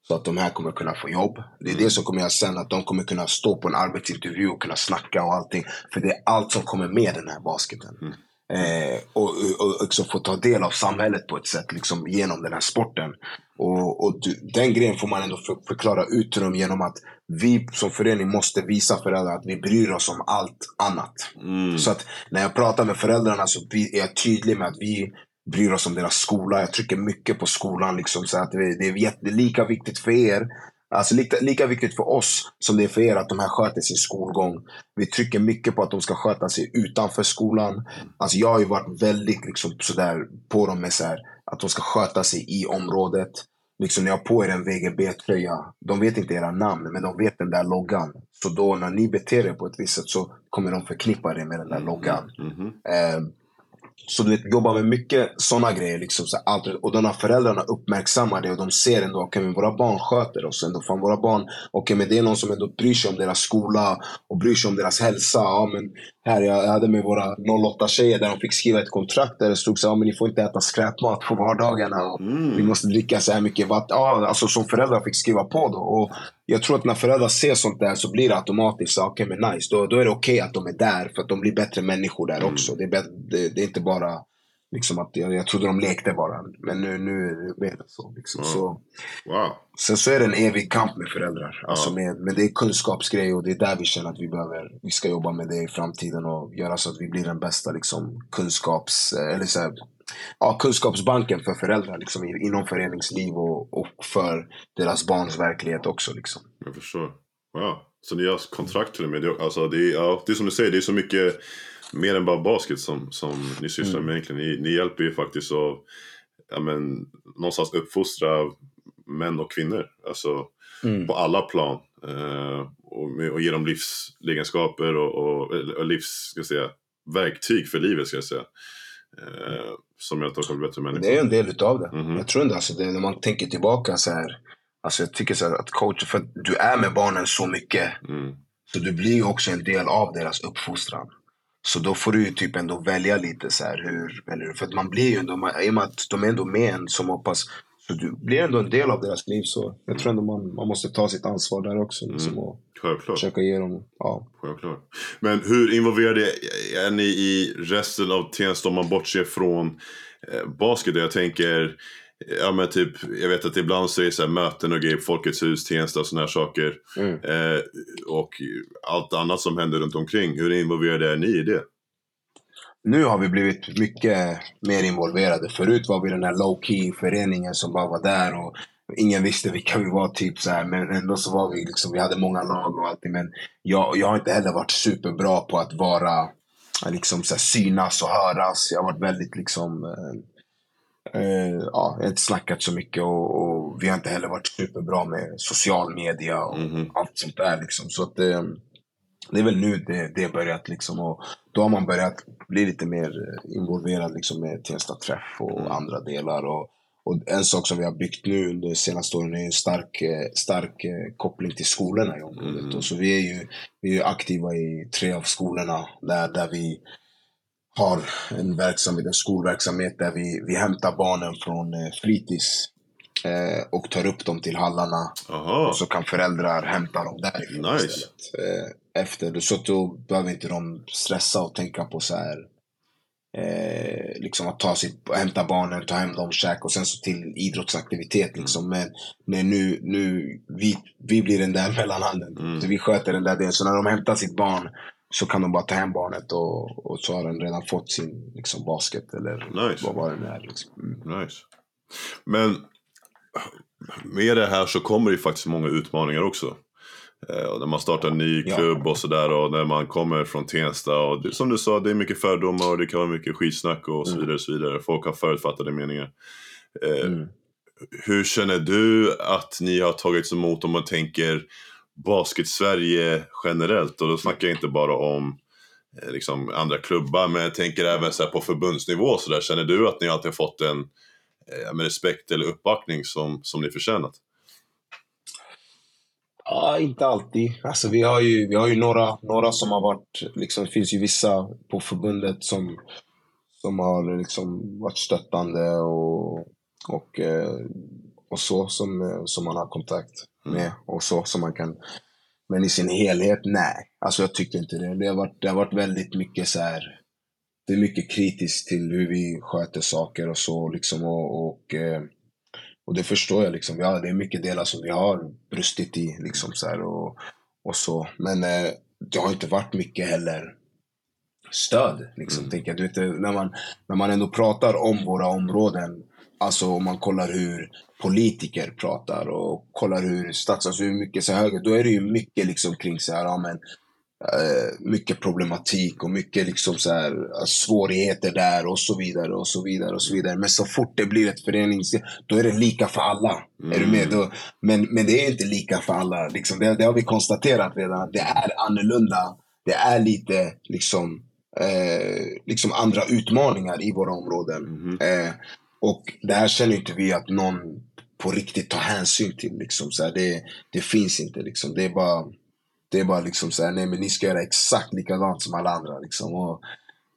så att de här kommer kunna få jobb. Det är det som kommer göra sen att de kommer kunna stå på en arbetsintervju och kunna snacka och allting. För det är allt som kommer med den här basketen. Mm. Eh, och, och, också få ta del av samhället på ett sätt liksom, genom den här sporten. Och, och du, den grejen får man ändå för, förklara ut till dem genom att vi som förening måste visa föräldrar att vi bryr oss om allt annat. Mm. Så att när jag pratar med föräldrarna så är jag tydlig med att vi bryr oss om deras skola. Jag trycker mycket på skolan. Liksom, så att det, är, det är lika viktigt för er Alltså lika, lika viktigt för oss som det är för er att de här sköter sin skolgång. Vi trycker mycket på att de ska sköta sig utanför skolan. Alltså jag har ju varit väldigt liksom sådär på dem med så här, att de ska sköta sig i området. Liksom ni har på er en VGB-tröja. De vet inte era namn, men de vet den där loggan. Så då när ni beter er på ett visst sätt så kommer de förknippa det med den där loggan. Mm -hmm. eh, så du vet, jobbar med mycket sådana grejer. Liksom, så allt, och de här föräldrarna uppmärksammar det och de ser ändå, okej okay, men våra barn sköter oss ändå. Fan, våra barn, okej okay, men det är någon som ändå bryr sig om deras skola och bryr sig om deras hälsa. Ja, men här, jag hade med våra 08-tjejer där de fick skriva ett kontrakt där det stod så ja, men ni får inte äta skräpmat på vardagarna. Och mm. Vi måste dricka så här mycket vatten. Ja, alltså som föräldrar fick skriva på då. Och jag tror att när föräldrar ser sånt där så blir det automatiskt, okej okay, men nice. Då, då är det okej okay att de är där för att de blir bättre människor där mm. också. Det är, det, det är inte bara Liksom att jag, jag trodde de lekte bara. Men nu, nu är det så. Liksom. Mm. så wow. Sen så är det en evig kamp med föräldrar. Alltså med, men det är kunskapsgrej och det är där vi känner att vi behöver, vi ska jobba med det i framtiden och göra så att vi blir den bästa liksom, kunskaps, eller så här, ja, kunskapsbanken för föräldrar liksom, inom föreningsliv och, och för deras barns verklighet också. Liksom. Jag förstår. Wow. Så ni har kontrakt till och med. Alltså, det, är, ja, det är som du säger, det är så mycket mer än bara basket som, som ni sysslar med mm. egentligen. Ni, ni hjälper ju faktiskt att ja, men, någonstans uppfostra män och kvinnor. Alltså mm. på alla plan. Eh, och, och ge dem livsegenskaper och, och, och livs, ska jag säga, verktyg för livet ska jag säga. Eh, som att de kommer bättre människor. Det är en del utav det. Mm -hmm. Jag tror inte alltså det, när man tänker tillbaka så här. Alltså jag tycker så här, att coach, för du är med barnen så mycket. Mm. Så du blir också en del av deras uppfostran. Så då får du ju typ ändå välja lite så här hur, eller, för att man blir ju ändå, i och med att de är ändå med en som hoppas, så du blir ändå en del av deras liv. Så jag tror ändå man, man måste ta sitt ansvar där också. Liksom, mm. och Självklart. Försöka ge dem, ja. Självklart. Men hur involverade är ni i resten av Tensta om man bortser från eh, basket? Jag tänker, Ja men typ, jag vet att ibland så är det så möten och grejer på Folkets hus, Tensta och sådana här saker. Mm. Eh, och allt annat som händer runt omkring. Hur involverade är ni i det? Nu har vi blivit mycket mer involverade. Förut var vi den här low key föreningen som bara var där och ingen visste vilka vi var. typ så här. Men ändå så var vi liksom, vi hade många lag och allting. Men jag, jag har inte heller varit superbra på att vara, liksom så här, synas och höras. Jag har varit väldigt liksom eh, Eh, ja, jag har inte snackat så mycket och, och, vi har inte heller varit superbra med social media och mm. allt sånt där. Liksom. Så att, eh, det är väl nu det, det börjat liksom. Och då har man börjat bli lite mer involverad liksom, med Tensta Träff och mm. andra delar. Och, och en sak som vi har byggt nu under senaste åren är en stark, eh, stark eh, koppling till skolorna i området. Mm. Och så vi är ju, vi är aktiva i tre av skolorna där, där vi har en verksamhet, en skolverksamhet där vi, vi hämtar barnen från eh, fritids eh, och tar upp dem till hallarna. Aha. Och så kan föräldrar hämta dem därifrån nice. istället. Eh, efter, så då behöver inte de stressa och tänka på så här eh, liksom att ta sitt, hämta barnen, ta hem dem, käka och sen så till idrottsaktivitet. Mm. Liksom. Men, men nu, nu vi, vi blir den där [LAUGHS] mellanhanden. Mm. Så vi sköter den där delen. Så när de hämtar sitt barn så kan de bara ta hem barnet och, och så har den redan fått sin liksom, basket eller nice. vad, vad det nu är. Liksom. Mm. Nice. Men med det här så kommer det ju faktiskt många utmaningar också. Eh, när man startar en ny klubb ja. och sådär och när man kommer från Tensta och det, som du sa, det är mycket fördomar och det kan vara mycket skitsnack och så mm. vidare. Och så vidare. Folk har förutfattade meningar. Eh, mm. Hur känner du att ni har tagits emot om man tänker basket-Sverige generellt? Och då snackar jag inte bara om eh, liksom, andra klubbar, men jag tänker även så på förbundsnivå. Så där. Känner du att ni alltid har fått en eh, med respekt eller uppbackning som, som ni förtjänat? Ja, inte alltid. Alltså, vi har ju, vi har ju några, några som har varit... Liksom, det finns ju vissa på förbundet som, som har liksom varit stöttande och, och, eh, och så, som, eh, som man har kontakt med. Och så, som man kan... Men i sin helhet, nej. Alltså jag tycker inte det. Det har varit, det har varit väldigt mycket så här... Det är mycket kritiskt till hur vi sköter saker och så. Liksom, och, och eh, och det förstår jag. Liksom. Ja, det är mycket delar som vi har brustit i. Liksom, så här, och, och så. Men eh, det har inte varit mycket heller stöd. Liksom, mm. tänker jag. Du vet, när, man, när man ändå pratar om våra områden, alltså om man kollar hur politiker pratar och kollar hur stats, alltså hur mycket så höger, då är det ju mycket liksom kring så här, ja, men, Eh, mycket problematik och mycket liksom så här, eh, svårigheter där och så vidare och så vidare och så vidare. Men så fort det blir ett förenings... Då är det lika för alla. Mm. Är du med? Då, men, men det är inte lika för alla. Liksom. Det, det har vi konstaterat redan. Det är annorlunda. Det är lite liksom, eh, liksom andra utmaningar i våra områden. Mm. Eh, och det här känner inte vi att någon på riktigt tar hänsyn till. Liksom. Så här, det, det finns inte. Liksom. Det är bara det är bara liksom såhär, nej men ni ska göra exakt likadant som alla andra. Liksom. Och,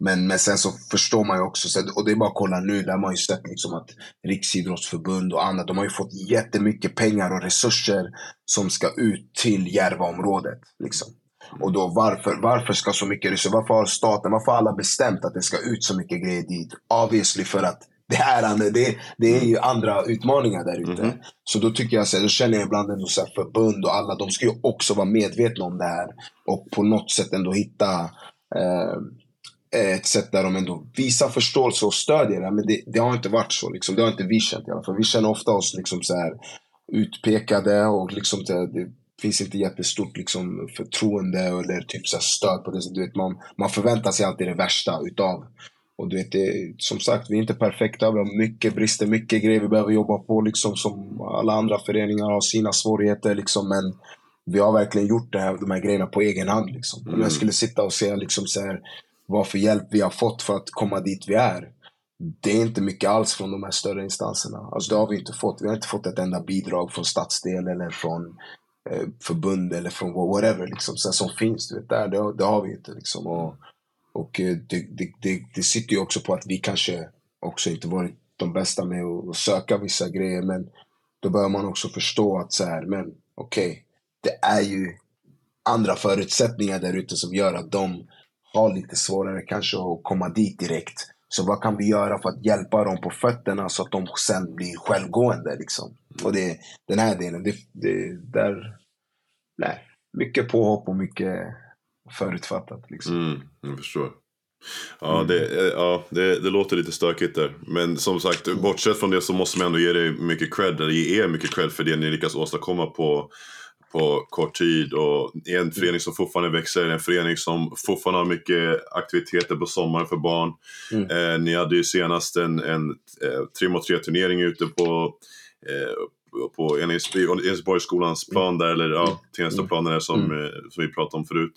men, men sen så förstår man ju också, så, och det är bara att kolla nu, där har ju sett liksom att Riksidrottsförbund och andra. de har ju fått jättemycket pengar och resurser som ska ut till Järvaområdet. Liksom. Och då varför, varför ska så mycket resurser, varför har staten, varför har alla bestämt att det ska ut så mycket grejer dit? Obviously för att det, är, det, det är ju andra utmaningar där ute. Mm. Så då tycker jag, så då känner jag ibland ändå så här, förbund och alla, de ska ju också vara medvetna om det här. Och på något sätt ändå hitta eh, ett sätt där de ändå visar förståelse och stödjer det. Men det, det, har inte varit så. Liksom. Det har inte vi känt i alla fall. Vi känner ofta oss liksom så här, utpekade och liksom, det finns inte jättestort liksom, förtroende eller typ så stöd på det sättet. Man, man förväntar sig alltid det värsta utav och du vet, det, som sagt, vi är inte perfekta. Vi har mycket brister, mycket grejer vi behöver jobba på. Liksom, som alla andra föreningar har sina svårigheter. Liksom, men vi har verkligen gjort det här, de här grejerna på egen hand. Liksom. Mm. Om jag skulle sitta och säga liksom, så här, vad för hjälp vi har fått för att komma dit vi är. Det är inte mycket alls från de här större instanserna. Alltså, det har vi inte fått. Vi har inte fått ett enda bidrag från stadsdel eller från eh, förbund eller från whatever liksom, så som finns. Du vet, där, det, det har vi inte. Liksom. Och, och eh, det, det, det, det sitter ju också på att vi kanske också inte varit de bästa med att söka vissa grejer. Men då bör man också förstå att så här, men okej, okay, det är ju andra förutsättningar där ute som gör att de har lite svårare kanske att komma dit direkt. Så vad kan vi göra för att hjälpa dem på fötterna så att de sen blir självgående? Liksom? Och det, den här delen, det, det där... Nej, mycket påhopp och mycket förutfattat. Liksom. Mm, jag förstår. Ja, det, eh, ja det, det låter lite stökigt där. Men som sagt, bortsett från det så måste man ändå ge dig mycket cred, eller ge er mycket cred för det ni lyckas åstadkomma på, på kort tid och en förening som fortfarande växer, en förening som fortfarande har mycket aktiviteter på sommaren för barn. Mm. Eh, ni hade ju senast en, en eh, 3 mot 3 turnering ute på eh, på Enhetsborgsskolans plan mm. där, eller ja, mm. Tenstaplanen där som, mm. Eh, som vi pratade om förut.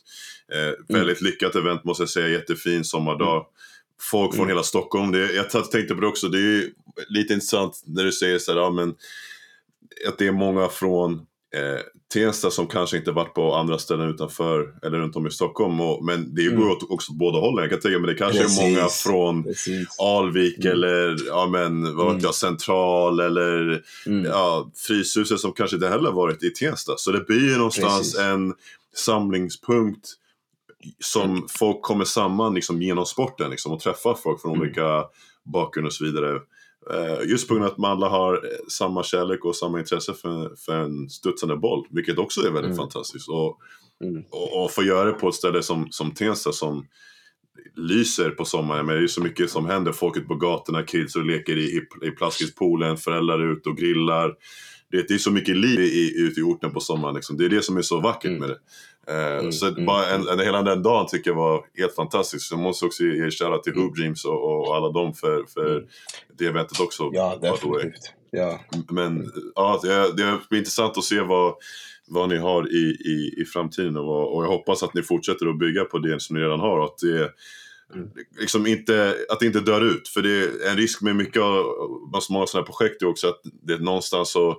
Eh, mm. väldigt lyckat event måste jag säga, jättefin sommardag. Mm. Folk från hela Stockholm. Det, jag tänkte på det också, det är lite intressant när du säger såhär, ja, men, att det är många från eh, Tensta som kanske inte varit på andra ställen utanför eller runt om i Stockholm. Och, men det går mm. åt också båda hållen. Jag kan tänka mig det kanske Precis. är många från Precis. Alvik mm. eller ja, men, vad mm. jag, Central eller mm. ja, Fryshuset som kanske inte heller varit i Tensta. Så det blir ju någonstans Precis. en samlingspunkt som mm. folk kommer samman liksom, genom sporten liksom, och träffar folk från mm. olika bakgrunder och så vidare. Eh, just på grund av att man alla har eh, samma kärlek och samma intresse för, för en studsande boll, vilket också är väldigt mm. fantastiskt. Och, mm. och, och få göra det på ett ställe som, som Tensta som lyser på sommaren. Men det är så mycket som händer. Folk ute på gatorna, kids och leker i, i, i plaskispoolen, föräldrar är ute och grillar. Det, det är så mycket liv ute i orten på sommaren. Liksom. Det är det som är så vackert mm. med det. Eh, mm, så mm, bara en, en, hela den dagen tycker jag var helt fantastisk. Jag måste också ge shoutout till mm. Hoop Dreams och, och, alla dem för, för mm. det eventet också. Ja, definitivt. Ja. Men ja, det, det blir intressant att se vad, vad ni har i, i, i framtiden och, och jag hoppas att ni fortsätter att bygga på det som ni redan har. Att det, Mm. Liksom inte, att det inte dör ut. För det är en risk med mycket av många sådana här projekt är också att det någonstans så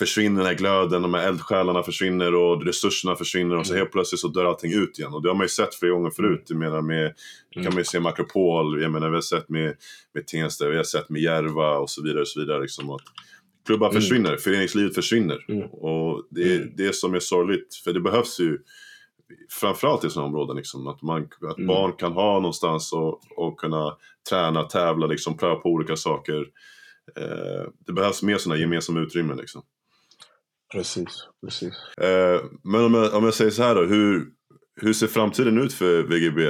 försvinner den här glöden, de här eldsjälarna försvinner och resurserna försvinner och så mm. helt plötsligt så dör allting ut igen. Och det har man ju sett flera gånger förut. Jag menar med, mm. kan man ju se med Akropol, jag menar vi har sett med, med Tensta, vi har sett med Järva och så vidare. Och så vidare liksom, att klubbar mm. försvinner, föreningslivet försvinner. Mm. Och det är mm. det som är sorgligt, för det behövs ju framförallt i sådana områden, liksom, att, man, att mm. barn kan ha någonstans och, och kunna träna, tävla, liksom, pröva på olika saker. Eh, det behövs mer sådana gemensamma utrymmen. Liksom. Precis, precis. Eh, men om jag, om jag säger så här då, hur, hur ser framtiden ut för VGB?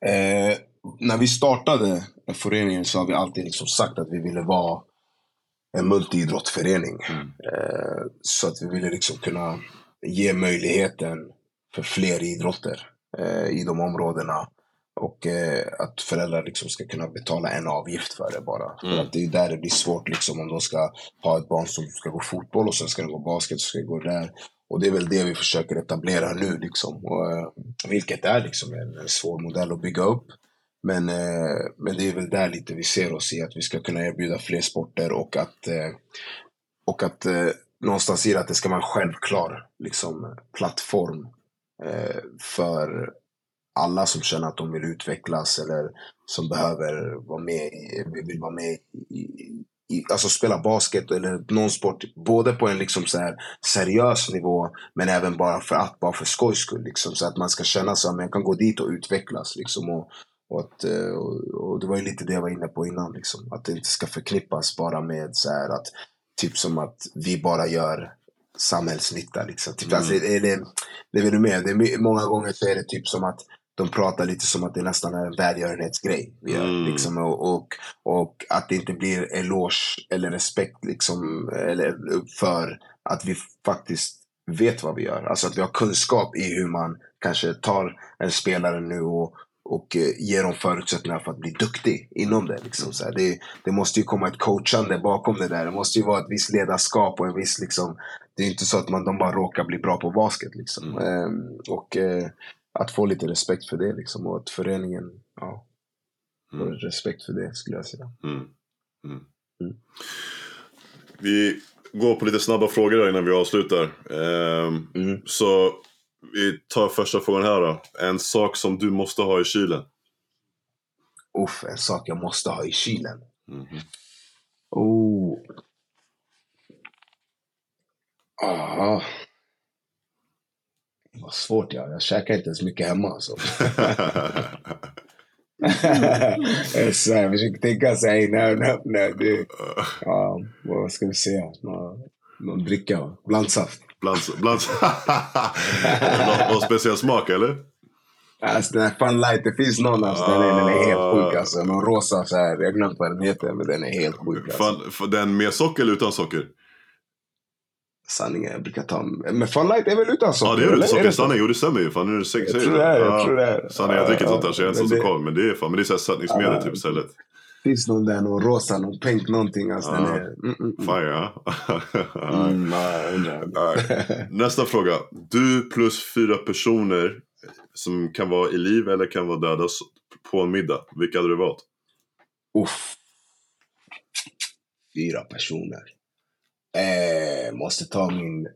Eh, när vi startade föreningen så har vi alltid liksom sagt att vi ville vara en multiidrottsförening. Mm. Eh, så att vi ville liksom kunna ge möjligheten för fler idrotter eh, i de områdena. Och eh, att föräldrar liksom ska kunna betala en avgift för det bara. Mm. För att det är där det blir svårt liksom om de ska ha ett barn som ska gå fotboll och sen ska de gå basket och ska gå där. Och det är väl det vi försöker etablera nu liksom. Och, eh, vilket är liksom en, en, svår modell att bygga upp. Men, eh, men det är väl där lite vi ser oss i att vi ska kunna erbjuda fler sporter och att, eh, och att eh, någonstans i det att det ska vara en självklar liksom, plattform eh, för alla som känner att de vill utvecklas eller som behöver vara med, vill vara med i, i, alltså spela basket eller någon sport, både på en liksom så här seriös nivå men även bara för att, bara för skojs skull. Liksom, så att man ska känna sig att man kan gå dit och utvecklas. Liksom, och, och, att, eh, och, och, det var ju lite det jag var inne på innan. Liksom, att det inte ska förknippas bara med så här att typ som att vi bara gör samhällsnytta. Liksom. Typ, mm. alltså, det, det, det är med? Det är, många gånger så är det typ som att de pratar lite som att det nästan är en välgörenhetsgrej. Mm. Liksom, och, och, och, att det inte blir eloge eller respekt liksom, eller för att vi faktiskt vet vad vi gör. Alltså att vi har kunskap i hur man kanske tar en spelare nu och, och eh, ger dem förutsättningar för att bli duktig inom det. Liksom. Så det, det, måste ju komma ett coachande bakom det där. Det måste ju vara ett visst ledarskap och en viss liksom, det är inte så att man, de bara råkar bli bra på basket. Liksom. Mm. Ehm, och eh, att få lite respekt för det liksom. Och att föreningen, ja, mm. får respekt för det skulle jag säga. Mm. mm. mm. Vi går på lite snabba frågor innan vi avslutar. Ehm, mm. Så vi tar första frågan här då. En sak som du måste ha i kylen? Uff, en sak jag måste ha i kylen? Mm. Oh. Ah. Vad svårt ja. Jag käkar inte ens mycket hemma alltså. så [LAUGHS] jag försöker tänka så här, nej, nej, nej. Det, [LAUGHS] ja, vad ska vi säga? Någon, någon dricka, blandsaft. Blands, blands. [LAUGHS] någon, någon speciell smak eller? Alltså den här Fun Light, det finns någon alltså, den, är, den är helt sjuk alltså. Någon rosa så här, jag glömde vad den heter men den är helt sjuk alltså. Fun, den med socker eller utan socker? Sanningen, jag brukar ta... Men Fun Light är väl utan socker? Ja, det är väl socker. Sanning, jo det stämmer ju. Fan, nu är det säkert Jag tror det är jag tror det är Sanning, jag dricker inte sånt där så jag är inte Men så det- koll. Men det är fan, men det är så här sötningsmedel typ istället. finns någon där, någon rosa, någon pink någonting. Alltså, den Ja. är, mm, mm, mm. Fire, ja. Mm, ja. [LAUGHS] Nej. Nästa fråga. Du plus fyra personer som kan vara i liv eller kan vara döda på en middag. Vilka hade du valt? Uff. Fyra personer. Eh, måste ta min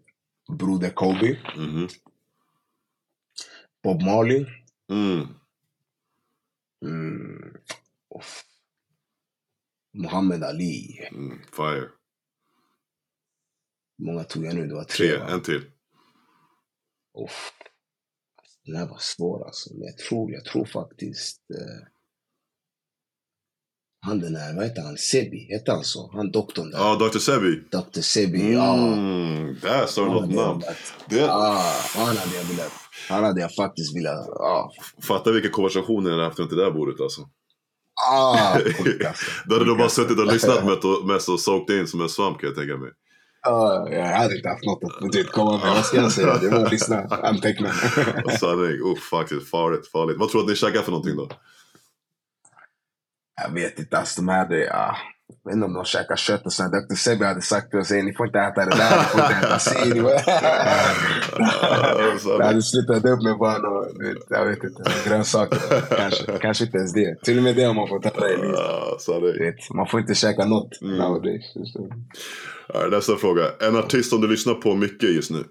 broder Kobe, Mhm. Bob Marley. Mm. Mm. Muhammad Ali. Mm. Fire. Många tog jag nu? Det var tre. Tre, va? en till. Uff. Den här var svår alltså. Men jag tror, jag tror faktiskt... Eh, han den här, vad heter han? Sebi, heter han så? Han doktorn där. Ja, Dr. Sebi. Dr. Sebi, ja. Mm. Där sa du något namn. Det, Ah, han hade jag velat. Han hade jag faktiskt velat. Ah, fatta vilka konversationer hade haft runt det där bordet alltså. ah [LAUGHS] alltså. Då hade du bara alltså. suttit och lyssnat mest och, soakt in som en svamp kan jag tänka mig. Ah, jag hade inte haft något att typ, komma med. Vad ska jag säga? Det var att lyssna, anteckna. [LAUGHS] Sanning, oh, faktiskt farligt, farligt. Vad tror du att ni käkar för någonting då? Jag vet inte, alltså de hade... Ah, jag vet inte om de käkar kött och sånt. Dr. Sebi hade sagt till oss, "Hey, ni får inte äta det där, ni får inte äta si. ni får-" Det hade slutat upp med bara någon, jag vet inte, grönsaker. Kanske, kanske inte ens det. Till och med det har man fått äta i livet. Man får inte käka något Mm. nowadays. Ja, nästa fråga. En artist som du lyssnar på mycket just nu?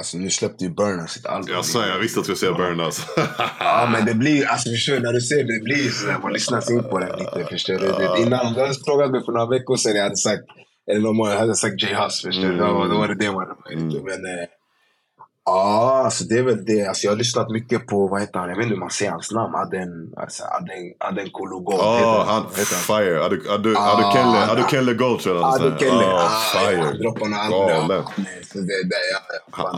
Alltså nu släppte ju Burna sitt album. Jag sa, jag visste att du skulle säga Burn alltså. [LAUGHS] Ja men det blir, alltså förstår när du ser det, det blir ju sådär, man lyssnar sig på det lite. Förstår du? Innan, om du hade frågat mig för några veckor sedan, jag hade sagt, eller någon månad, jag hade sagt J Hus. Förstår du? Då, var- då var det det man hade Mm. Men eh, ja, alltså det är väl det. Alltså jag har lyssnat mycket på, vad heter han, jag vet inte hur man säger hans namn, Aden, alltså Aden, Aden Kologo. Ja, han, fire. Adu, adu, adu Kelle, adu Kelle Gold tror jag han Adu Kelle. Ah, Ah, Han fire. droppar några Galen.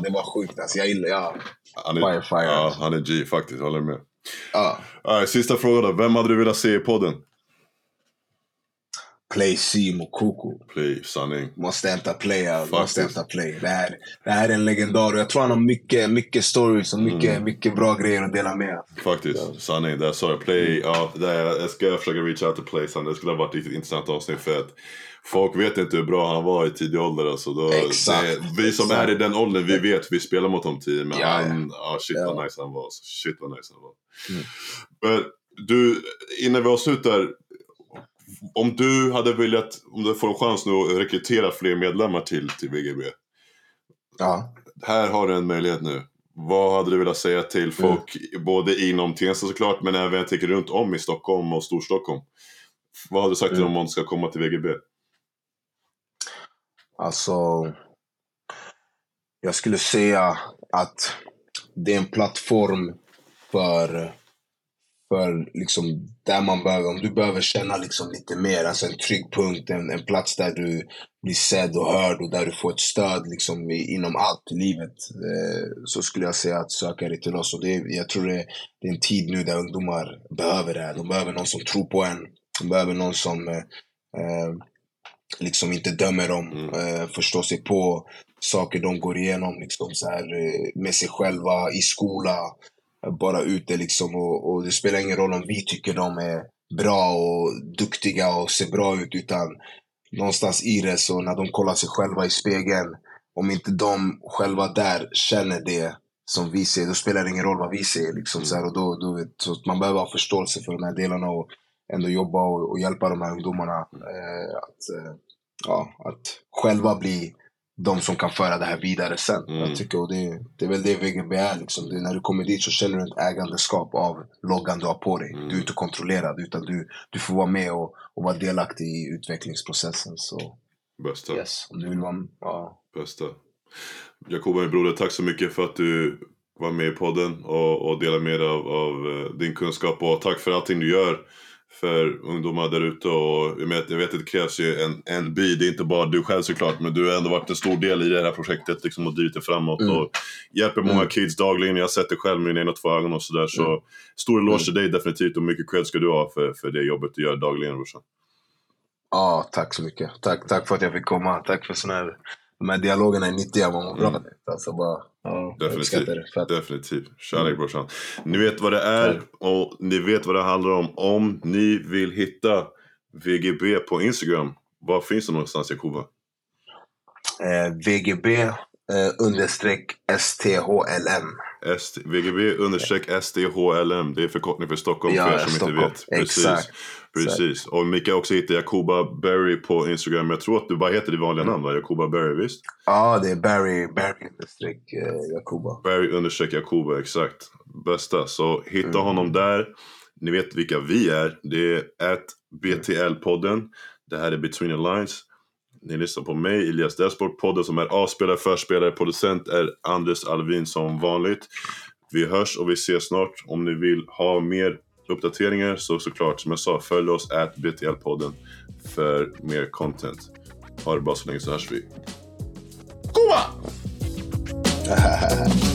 det, var sjukt alltså. Jag gillar, ja. Han är, Fire, fire. Ja, han är G faktiskt, håller med. ja. Sista frågan då. Vem hade du velat se i podden? Play Simo Koko. Play, sanning. Måste hämta play, ja. Faktiskt. måste hämta play. Det här, det här är en legendar jag tror han har mycket, mycket stories och mycket, Mm. mycket bra grejer att dela med. Faktiskt, sanning. Där sa jag. Play, ja, där, jag ska försöka reach out to Play. Sanning. Det skulle ha varit ett riktigt intressant avsnitt för att folk vet inte hur bra han var i tidig ålder. Alltså. Då, Exakt, det, vi som exakt. är i den åldern, vi vet, vi spelar mot dem tidigt. Men Ja, han, ja, shit Ja. vad nice han var. Alltså. Shit vad nice han var. Mm. Men du, innan vi avslutar. Om du hade velat, om du får en chans nu att rekrytera fler medlemmar till, till VGB. Ja. Här har du en möjlighet nu. Vad hade du velat säga till folk, både inom Tensta såklart, men även jag tänker runt om i Stockholm och Storstockholm? Vad hade du sagt till Mm. dem om de ska komma till VGB? Alltså, jag skulle säga att det är en plattform för, för liksom där man behöver, om du behöver känna liksom lite mer, alltså en trygg punkt, en, en plats där du blir sedd och hörd och där du får ett stöd liksom i, inom allt i livet. Eh, så skulle jag säga att söka dig till oss. Och det, jag tror det, det är en tid nu där ungdomar behöver det här. De behöver någon som tror på en. De behöver någon som eh, eh, liksom inte dömer dem, Mm. eh, förstår sig på saker de går igenom liksom så här, eh, med sig själva, i skola, bara ute liksom. Och, och det spelar ingen roll om vi tycker de är bra och duktiga och ser bra ut, utan någonstans i det så när de kollar sig själva i spegeln, om inte de själva där känner det som vi ser, då spelar det ingen roll vad vi ser. Liksom, Mm. så här, och då, då, vet- så att man behöver ha förståelse för de här delarna och ändå jobba och, och hjälpa de här ungdomarna eh, att, eh, ja, att själva bli de som kan föra det här vidare sen. Mm. Jag tycker, och det, det är väl det VGB är. Liksom. Det, är när du kommer dit så känner du ett ägandeskap av loggan du har på dig. Mm. Du är inte kontrollerad, utan du, du får vara med och, och vara delaktig i utvecklingsprocessen. Så Bästa. yes, om du vill vara ja. Bästa. Jakob, min broder, tack så mycket för att du var med i podden och, och delade med dig av, av eh, din kunskap. Och tack för allting du gör för ungdomar där ute. Och jag vet, jag vet att det krävs ju en, en by. Det är inte bara du själv såklart, men du har ändå varit en stor del i det här projektet liksom, och drivit det framåt. Mm. Och hjälper många Mm. kids dagligen. Jag har sett det själv med mina egna två ögon och sådär. Så Mm. stor eloge till dig definitivt och mycket cred ska du ha för, för det jobbet du gör dagligen brorsan. Ja, tack så mycket. Tack, tack för att jag fick komma. Tack för såna här... De här dialogerna är nyttiga, man mår bra. Mm. Alltså bara, ja, Definitivt. Det. Definitivt. Kärlek mm. brorsan. Ni vet vad det är och ni vet vad det handlar om. Om ni vill hitta VGB på Instagram, var finns det någonstans Jakoba? Eh, VGB eh, understreck STHLM. ST, VGB understreck STHLM. Det är förkortning för Stockholm ja, för er som Stockholm. inte vet. Precis. Exakt. Precis. Och ni kan också hitta Jakoba Berry på Instagram. Jag tror att du bara heter ditt vanliga namn va? Jakoba Berry, visst? Ja, det är Berry, Berry understreck eh, Jakoba. Berry understreck Jakoba, exakt. Bästa. Så hitta mm. honom där. Ni vet vilka vi är. Det är at BTL-podden. Det här är Between the Lines. Ni lyssnar på mig, Elias Desport. Podden som är avspelare, förspelare, producent är Anders Alvin som vanligt. Vi hörs och vi ses snart. Om ni vill ha mer uppdateringar så såklart, som jag sa, följ oss at BTL-podden för mer content. Ha det bra så länge så hörs vi. Goa! [LAUGHS]